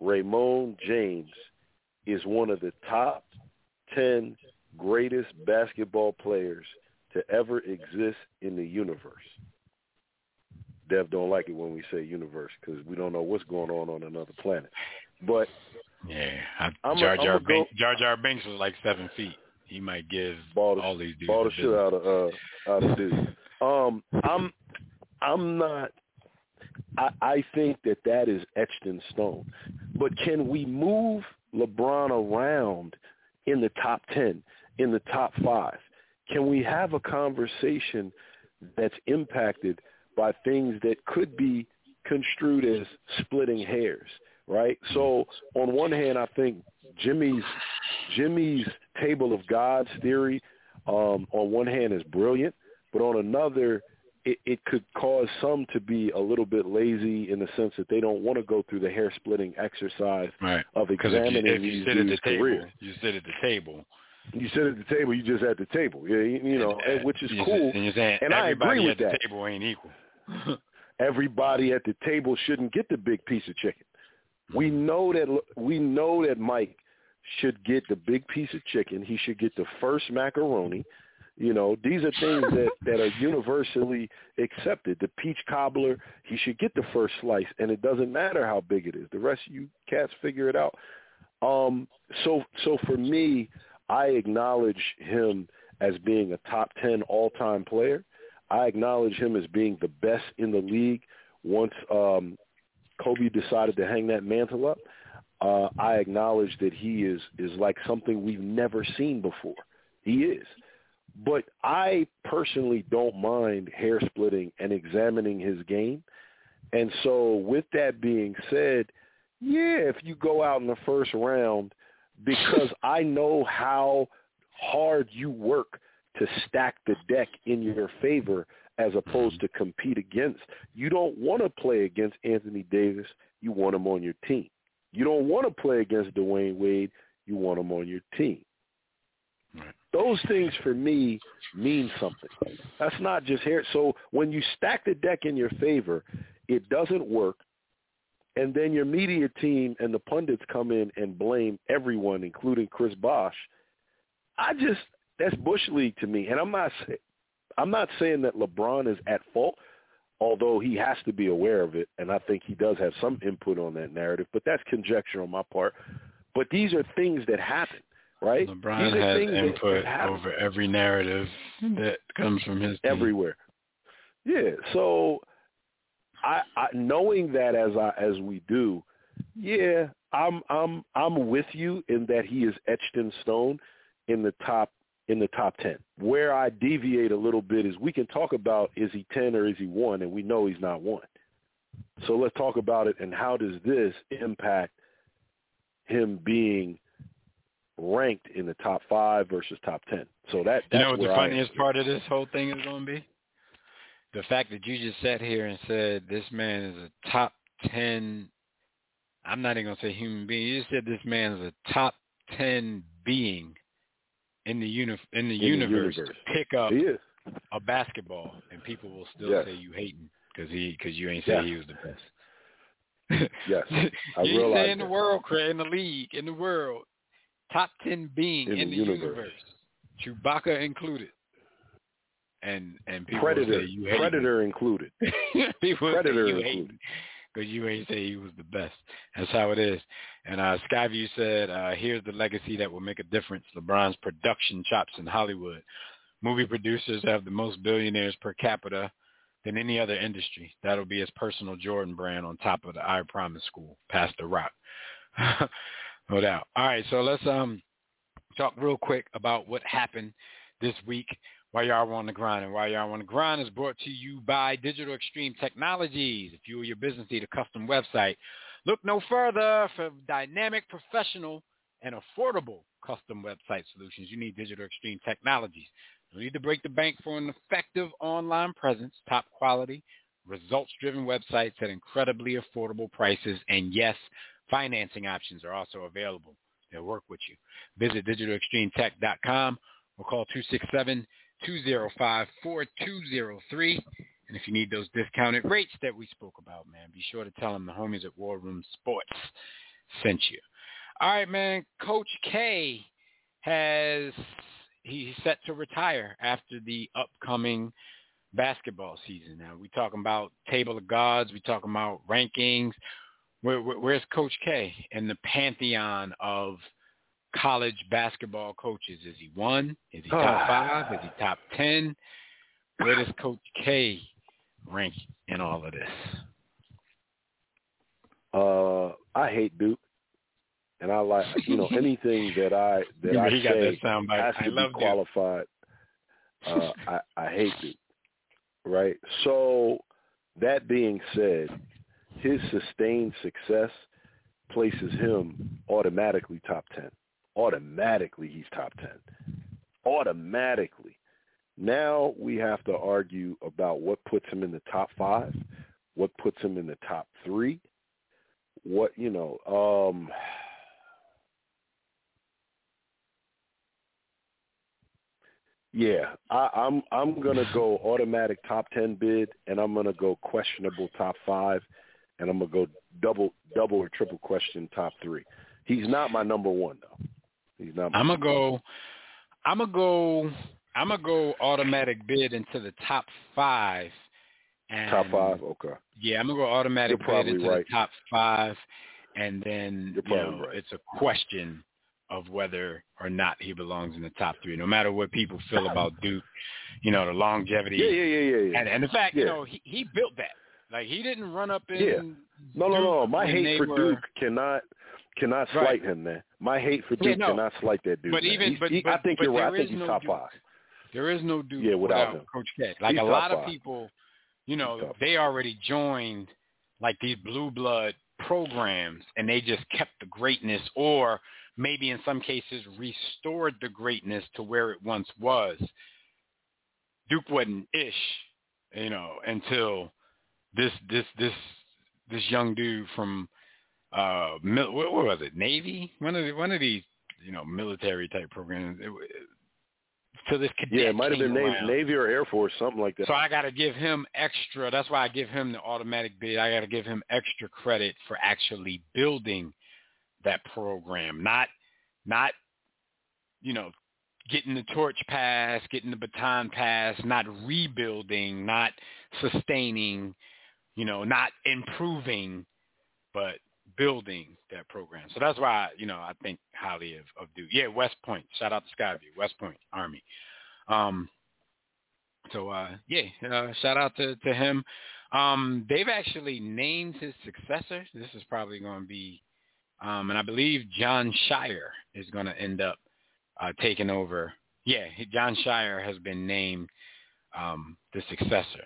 Raymond James is one of the top 10 greatest basketball players to ever exist in the universe. Dev don't like it when we say universe because we don't know what's going on on another planet. But Yeah, I, I'm Jar Jar a go- Binks, Jar Jar Binks was like seven feet. He might give ball the, all these dudes ball the shit out of uh, out of. Um, I'm I'm not. I, I think that that is etched in stone. But can we move LeBron around in the top ten, in the top five? Can we have a conversation that's impacted by things that could be construed as splitting hairs, right? So on one hand, I think Jimmy's Jimmy's table of gods theory um, on one hand is brilliant, but on another, it, it could cause some to be a little bit lazy in the sense that they don't want to go through the hair splitting exercise Right. of Because if you, examining if you sit at the table, careers. you sit at the table. You sit at the table, you just at the table, yeah, you, you know, and, which is cool. And and I everybody agree at with the that. table ain't equal. [LAUGHS] everybody at the table shouldn't get the big piece of chicken. We mm-hmm. know that we know that Mike should get the big piece of chicken. He should get the first macaroni. You know, these are things that that are universally accepted. The peach cobbler, he should get the first slice, and it doesn't matter how big it is. The rest of you cats figure it out. Um, so so for me, I acknowledge him as being a top ten all time player. I acknowledge him as being the best in the league once um, Kobe decided to hang that mantle up, uh, I acknowledge that he is is like something we've never seen before. He is. But I personally don't mind hair splitting and examining his game. And so with that being said, yeah, if you go out in the first round, because [LAUGHS] I know how hard you work to stack the deck in your favor as opposed mm-hmm. to compete against. You don't want to play against Anthony Davis. You want him on your team. You don't want to play against Dwyane Wade. You want him on your team. Those things for me mean something. That's not just here. So when you stack the deck in your favor, it doesn't work. And then your media team and the pundits come in and blame everyone, including Chris Bosh. I just that's bush league to me. And I'm not I'm not saying that LeBron is at fault, although he has to be aware of it, and I think he does have some input on that narrative. But that's conjecture on my part. But these are things that happen, right? LeBron has input over every narrative that comes from his team. everywhere. Yeah, so I, I knowing that as I as we do, yeah, I'm I'm I'm with you in that he is etched in stone in the top in the top 10. Where I deviate a little bit is we can talk about is he 10 or is he 1, and we know he's not 1. So let's talk about it, and how does this impact him being ranked in the top 5 versus top 10? So that You know what the funniest part of this whole thing is going to be? The fact that you just sat here and said this man is a top 10 I'm not even going to say human being. You just said this man is a top 10 being in the uni- in the, in universe, the universe, to pick up a basketball, and people will still yes. say you hating because he because you ain't say yes. he was the best. yes, [LAUGHS] I you realize in the world, Craig, in the league, in the world, top ten being in, in the, the universe. universe, Chewbacca included, and and people Predator, say you Predator included, [LAUGHS] people Predator you included because you ain't say he was the best. That's how it is. And uh, Skyview said, uh, here's the legacy that will make a difference. LeBron's production chops in Hollywood. Movie producers have the most billionaires per capita than any other industry. That'll be his personal Jordan brand on top of the I Promise School, Pastor Rock. [LAUGHS] no doubt. All right, so let's um talk real quick about what happened this week why y'all on the grind and why y'all on the grind is brought to you by Digital Extreme Technologies. If you or your business need a custom website, look no further for dynamic, professional, and affordable custom website solutions. You need Digital Extreme Technologies. You need to break the bank for an effective online presence, top quality, results-driven websites at incredibly affordable prices, and yes, financing options are also available. They'll work with you. Visit digitalextremetech.com or call 267 205-4203. And if you need those discounted rates that we spoke about, man, be sure to tell them the homies at War Room Sports sent you. All right, man. Coach K has he's set to retire after the upcoming basketball season. Now we talking about table of gods. We talking about rankings. Where, where, where's Coach K in the pantheon of college basketball coaches? Is he one? Is he top five? Is he top ten? Where does Coach K rank in all of this? Uh, I hate Duke, and I like you know [LAUGHS] anything that I that I he say has to be qualified. Uh, [LAUGHS] I, I hate Duke, right? So that being said, his sustained success places him automatically top ten automatically he's top 10. Automatically. Now we have to argue about what puts him in the top five, what puts him in the top three, what, you know, um, Yeah, I, I'm I'm gonna go automatic top ten bid, and I'm gonna go questionable top five, and I'm gonna go double double or triple question top three. He's not my number one though. He's not. I'm gonna go. I'm gonna go. I'm gonna go automatic bid into the top five. And top five, okay. Yeah, I'm gonna go automatic bid into right. the top five, and then you know right. it's a question of whether or not he belongs in the top three. No matter what people feel about [LAUGHS] Duke, you know the longevity. Yeah, yeah, yeah, yeah. yeah. And and the fact, yeah. you know, he he built that. Like he didn't run up in. Yeah. No, no, no. My hate for were- Duke cannot cannot Right. slight him, man. My hate for Yeah, Duke no. cannot slight that dude. But man. even- but- he- I think but you're right. I think he's no top Duke. five. There is no Duke Yeah, without him. Coach K. Like He's a lot of people, you know, they already joined like these blue blood programs and they just kept the greatness or maybe in some cases restored the greatness to where it once was. Duke wasn't ish, you know, until this this this this young dude from uh mil- what, what was it Navy one of the, one of these you know military type programs it, it, so this cadet Yeah, it might have been Navy. Navy or Air Force, something like that. So I got to give him extra. That's why I give him the automatic bid. I got to give him extra credit for actually building that program, not not you know getting the torch pass, getting the baton pass, not rebuilding, not sustaining, you know, not improving, but building that program. So that's why you know I think highly of, of Duke. Yeah, West Point. Shout out to Skyview, West Point Army. Um, so uh, yeah, uh, shout out to, to him. Um, they've actually named his successor. This is probably going to be, um, and I believe Jon Scheyer is going to end up uh, taking over. Yeah, Jon Scheyer has been named um, the successor.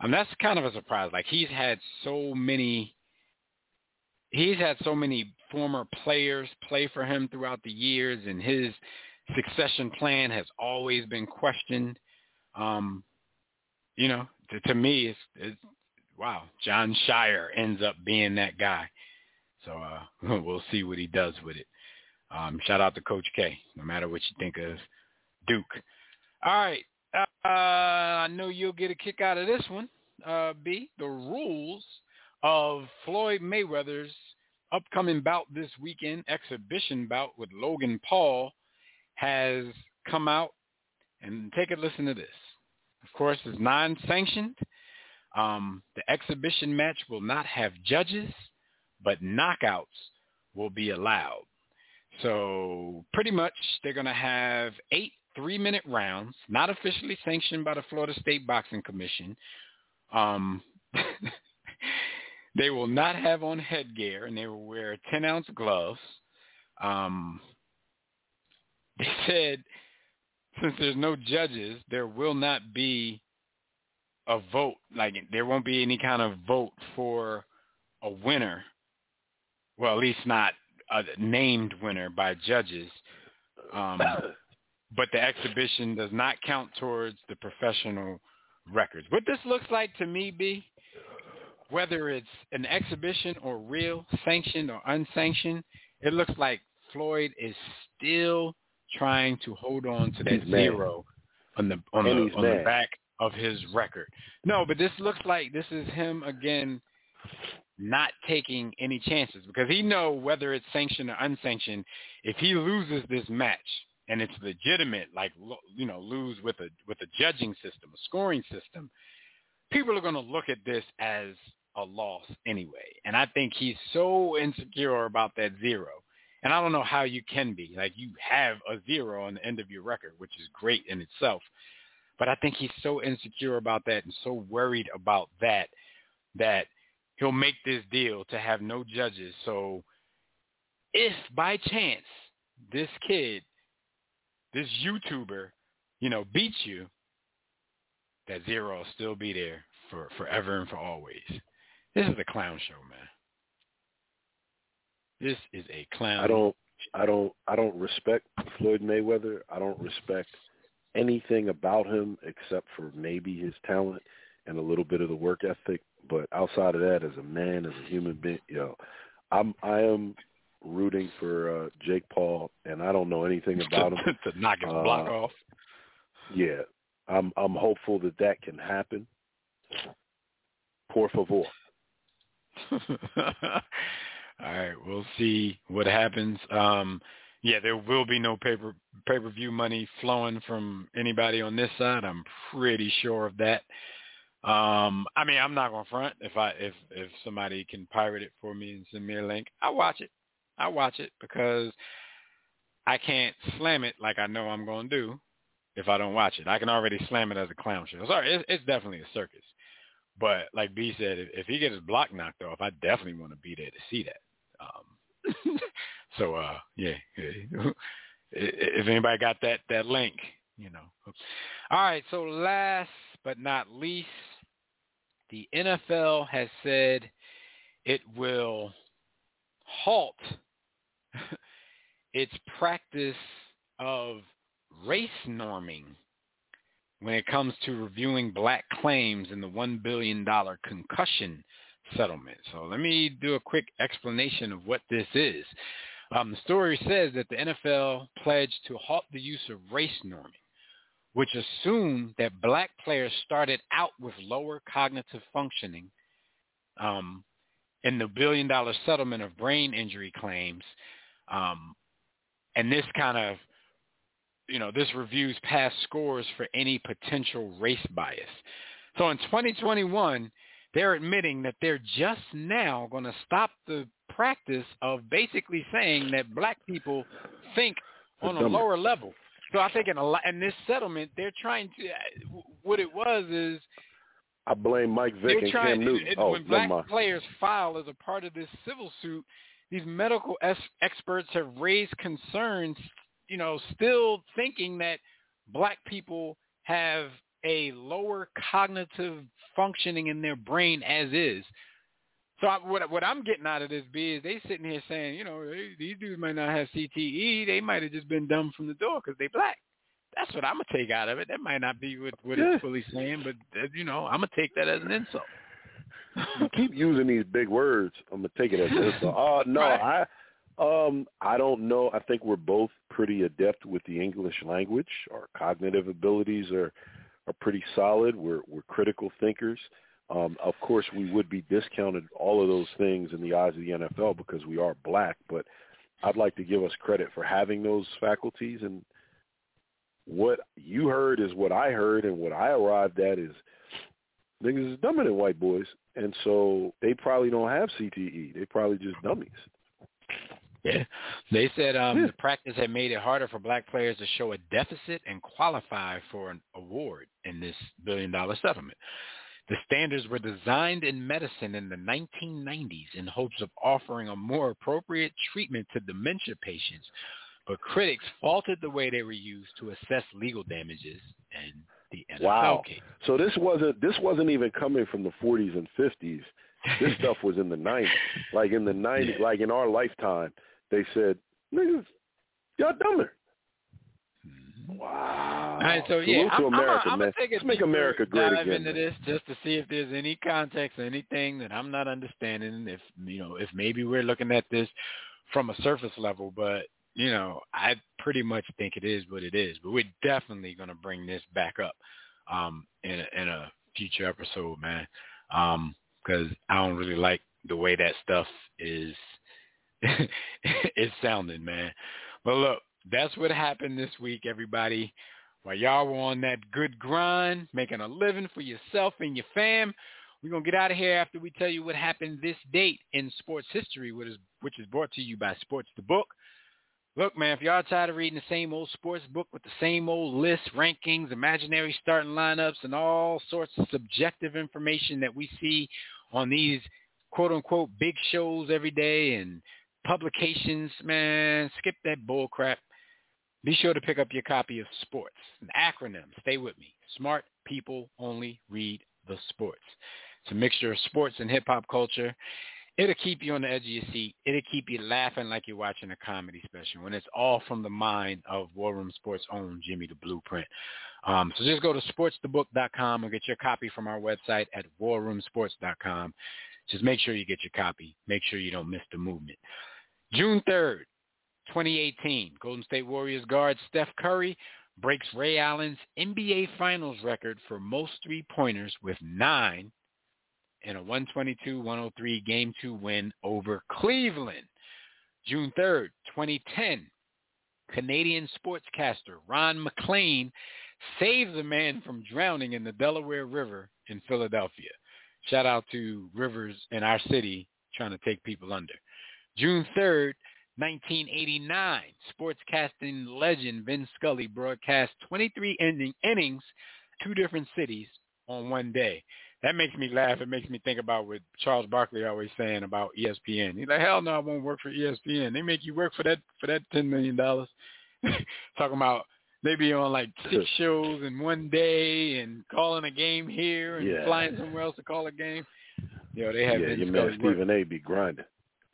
Um, that's kind of a surprise. Like he's had so many, he's had so many former players play for him throughout the years, and his succession plan has always been questioned. Um, you know, to, to me, it's, it's wow. Jon Scheyer ends up being that guy. So uh, [LAUGHS] we'll see what he does with it. Um, shout out to Coach K. No matter what you think of Duke. All right. Uh, I know you'll get a kick out of this one. Uh, B. The rules of Floyd Mayweather's upcoming bout this weekend, exhibition bout with Logan Paul, has come out. And take a listen to this. Of course, it's non-sanctioned. Um, the exhibition match will not have judges, but knockouts will be allowed. So pretty much they're going to have eight three-minute rounds, not officially sanctioned by the Florida State Boxing Commission. Um, [LAUGHS] they will not have on headgear, and they will wear 10-ounce gloves. Um, they [LAUGHS] said since there's no judges, there will not be a vote. Like there won't be any kind of vote for a winner. Well, at least not a named winner by judges. Um, [COUGHS] but the exhibition does not count towards the professional records. What this looks like to me, B, whether it's an exhibition or real, sanctioned or unsanctioned, it looks like Floyd is still trying to hold on to that zero on the on the on the back of his record. No, but this looks like this is him again not taking any chances because he know whether it's sanctioned or unsanctioned, if he loses this match and it's legitimate, like you know, lose with a with a judging system, a scoring system, people are going to look at this as a loss anyway. And I think he's so insecure about that zero. And I don't know how you can be. Like you have a zero on the end of your record, which is great in itself. But I think he's so insecure about that and so worried about that that he'll make this deal to have no judges. So if by chance this kid, this YouTuber, you know, beats you, that zero will still be there for forever and for always. This is a clown show, man. This is a clown. I don't I don't I don't respect Floyd Mayweather. I don't respect anything about him except for maybe his talent and a little bit of the work ethic. But outside of that, as a man, as a human being, you know, I'm I am rooting for uh, Jake Paul, and I don't know anything [LAUGHS] about him. [LAUGHS] to knock his block Uh, off. Yeah, I'm I'm hopeful that that can happen. Por favor. [LAUGHS] All right, we'll see what happens. Um, yeah, there will be no paper pay per view money flowing from anybody on this side. I'm pretty sure of that. Um, I mean, I'm not gonna front if I if if somebody can pirate it for me and send me a link, I watch it. I watch it because I can't slam it like I know I'm gonna do if I don't watch it. I can already slam it as a clown show. Sorry, it's, it's definitely a circus. But like B said, if, if he gets his block knocked off, I definitely want to be there to see that. Um, [LAUGHS] so uh, yeah, yeah. [LAUGHS] if anybody got that that link, you know. All right. So last but not least, the NFL has said it will halt [LAUGHS] its practice of race norming when it comes to reviewing black claims in the $1 billion concussion settlement. So let me do a quick explanation of what this is. Um, the story says that the NFL pledged to halt the use of race norming, which assumed that black players started out with lower cognitive functioning um, in the billion dollar settlement of brain injury claims. Um, and this kind of, you know, this reviews past scores for any potential race bias. So in 2021, they're admitting that they're just now going to stop the practice of basically saying that black people think on a lower level. So I think in, a, in this settlement, they're trying to. What it was is I blame Mike Vick and trying, Cam Newton. It, oh, when black players file as a part of this civil suit, these medical es- experts have raised concerns, you know, still thinking that black people have a lower cognitive functioning in their brain as is. So I, what what I'm getting out of this B is they sitting here saying, you know, these dudes might not have CTE. They might have just been dumb from the door because they black. That's what I'm gonna take out of it. That might not be what, what Yeah. it's fully saying, but uh, you know, I'm gonna take that as an insult. You keep using these big words. I'm gonna take it as this. Uh, no, Right. I, um, I don't know. I think we're both pretty adept with the English language. Our cognitive abilities are are pretty solid. We're we're critical thinkers. Um, of course, we would be discounted all of those things in the eyes of the NFL because we are black. But I'd like to give us credit for having those faculties. And what you heard is what I heard, and what I arrived at is niggas is dumber than white boys, and so they probably don't have CTE. They probably just dummies. Yeah. They said um, Yeah. the practice had made it harder for black players to show a deficit and qualify for an award in this billion dollar settlement. The standards were designed in medicine in the 1990s in hopes of offering a more appropriate treatment to dementia patients, but critics faulted the way they were used to assess legal damages in the NFL Wow. case. So this wasn't this wasn't even coming from the 40s and 50s. This [LAUGHS] stuff was in the 90s. Like in the 90s, Yeah. like in our lifetime, they said, "Niggas, y'all dumber." Mhm. Wow. All right, so Salute yeah, I'm, America, I'm, I'm man. take a Let's make America great dive again. into man. this just to see if there's any context, anything that I'm not understanding. If you know, if maybe we're looking at this from a surface level, but you know, I pretty much think it is what it is. But we're definitely gonna bring this back up um, in a, in a future episode, man, because I don't really like the way that stuff is [LAUGHS] is sounding, man. But look, that's what happened this week, everybody. While y'all were on that good grind, making a living for yourself and your fam, we're going to get out of here after we tell you what happened this date in sports history, which is, which is brought to you by Sports the Book. Look, man, if y'all tired of reading the same old sports book with the same old lists, rankings, imaginary starting lineups, and all sorts of subjective information that we see on these quote-unquote big shows every day and publications, man, skip that bull crap. Be sure to pick up your copy of Sports, an acronym. Stay with me. Smart people only read the sports. It's a mixture of sports and hip-hop culture. It'll keep you on the edge of your seat. It'll keep you laughing like you're watching a comedy special when it's all from the mind of War Room Sports' own Jimmy the Blueprint. Um, so just go to sportsthebook.com and get your copy from our website at warroomsports.com. Just make sure you get your copy. Make sure you don't miss the movement. June 3rd, 2018, Golden State Warriors guard Steph Curry breaks Ray Allen's NBA Finals record for most three-pointers with nine in a 122-103 Game 2 win over Cleveland. June 3rd, 2010, Canadian sportscaster Ron MacLean saves a man from drowning in the Delaware River in Philadelphia. Shout out to rivers in our city trying to take people under. June 3rd, 1989, sportscasting legend Vin Scully broadcast 23 inning, innings, two different cities on one day. That makes me laugh. It makes me think about what Charles Barkley always saying about ESPN. He's like, hell no, I won't work for ESPN. They make you work for that for that ten million dollars. [LAUGHS] Talking about they be on like six shows in one day and calling a game here and Yeah. flying somewhere else to call a game. You know, they have yeah, your man Stephen A. be grinding.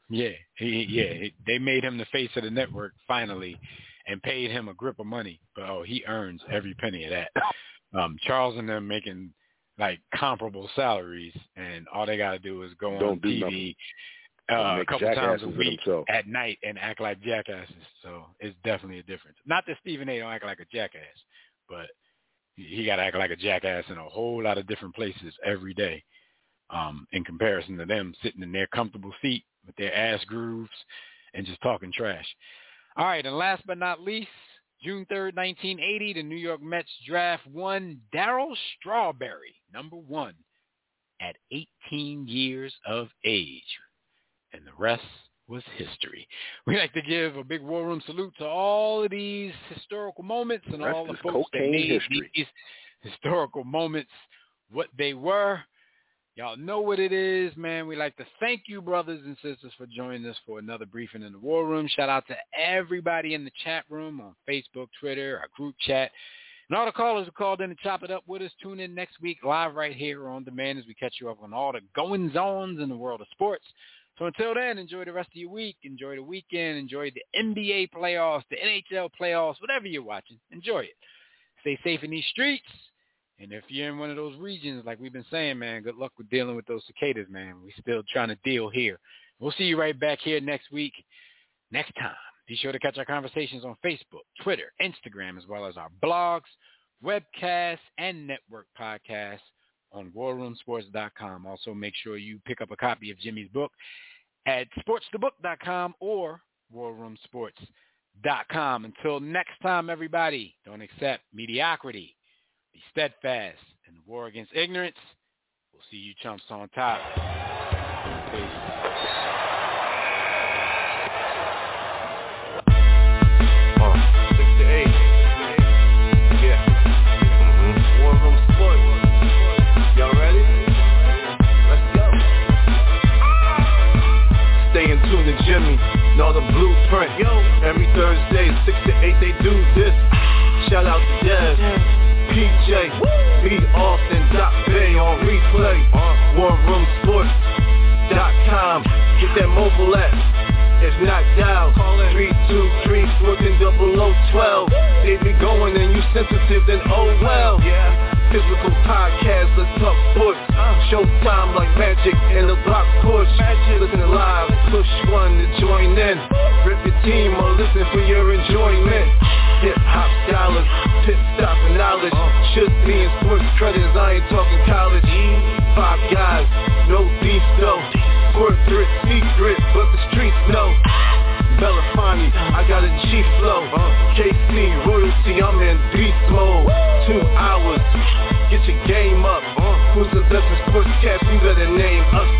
Yeah, he yeah, he, they made him the face of the network finally, and paid him a grip of money. But oh, he earns every penny of that. Um, Charles and them making like comparable salaries, and all they got to do is go on Don't do TV uh, a couple times a week at night and act like jackasses. So it's definitely a difference. Not that Stephen A. don't act like a jackass, but he- he got to act like a jackass in a whole lot of different places every day. Um, in comparison to them sitting in their comfortable seat with their ass grooves and just talking trash. All right, and last but not least, June 3rd, 1980, the New York Mets draft one Darryl Strawberry, number one, at 18 years of age. And the rest was history. We like to give a big war room salute to all of these historical moments and all the folks that made history. these historical moments what they were. Y'all know what it is, man. We like to thank you, brothers and sisters, for joining us for another briefing in the War Room. Shout out to everybody in the chat room on Facebook, Twitter, our group chat, and all the callers who called in to chop it up with us. Tune in next week live right here on demand as we catch you up on all the goings-ons in the world of sports. So until then, enjoy the rest of your week. Enjoy the weekend. Enjoy the NBA playoffs, the NHL playoffs, whatever you're watching. Enjoy it. Stay safe in these streets. And if you're in one of those regions, like we've been saying, man, good luck with dealing with those cicadas, man. We're still trying to deal here. We'll see you right back here next week, next time. Be sure to catch our conversations on Facebook, Twitter, Instagram, as well as our blogs, webcasts, and network podcasts on warroomsports.com. Also, make sure you pick up a copy of Jimmy's book at sportsthebook.com or warroomsports.com. Until next time, everybody, don't accept mediocrity. Be steadfast in the war against ignorance. We'll see you chumps on top. Uh, Jimmy. Know the blueprint. Yo. Every Thursday, six to eight, they do this. Shout out to Dev. PJ. B. Austin. Dot Bay on replay. Uh, WarRoomSports.com. Get that mobile app. If not dial, 323-140012. They be going and you sensitive, then oh well. Yeah. Physical podcast, let's talk sports. Uh. Showtime like magic in the block push. Listen live, push one to join in. Rip your team or listen for your enjoyment. Hip hop scholars, pit stop and knowledge. Should be in sports credits, I ain't talking college. Five guys, no beef though. Corporate secret, but the streets know. Belafonte, I got a G flow. KC royalty, I'm in beast mode. Two hours, get your game up. Who's the best in sportscast? You better name us.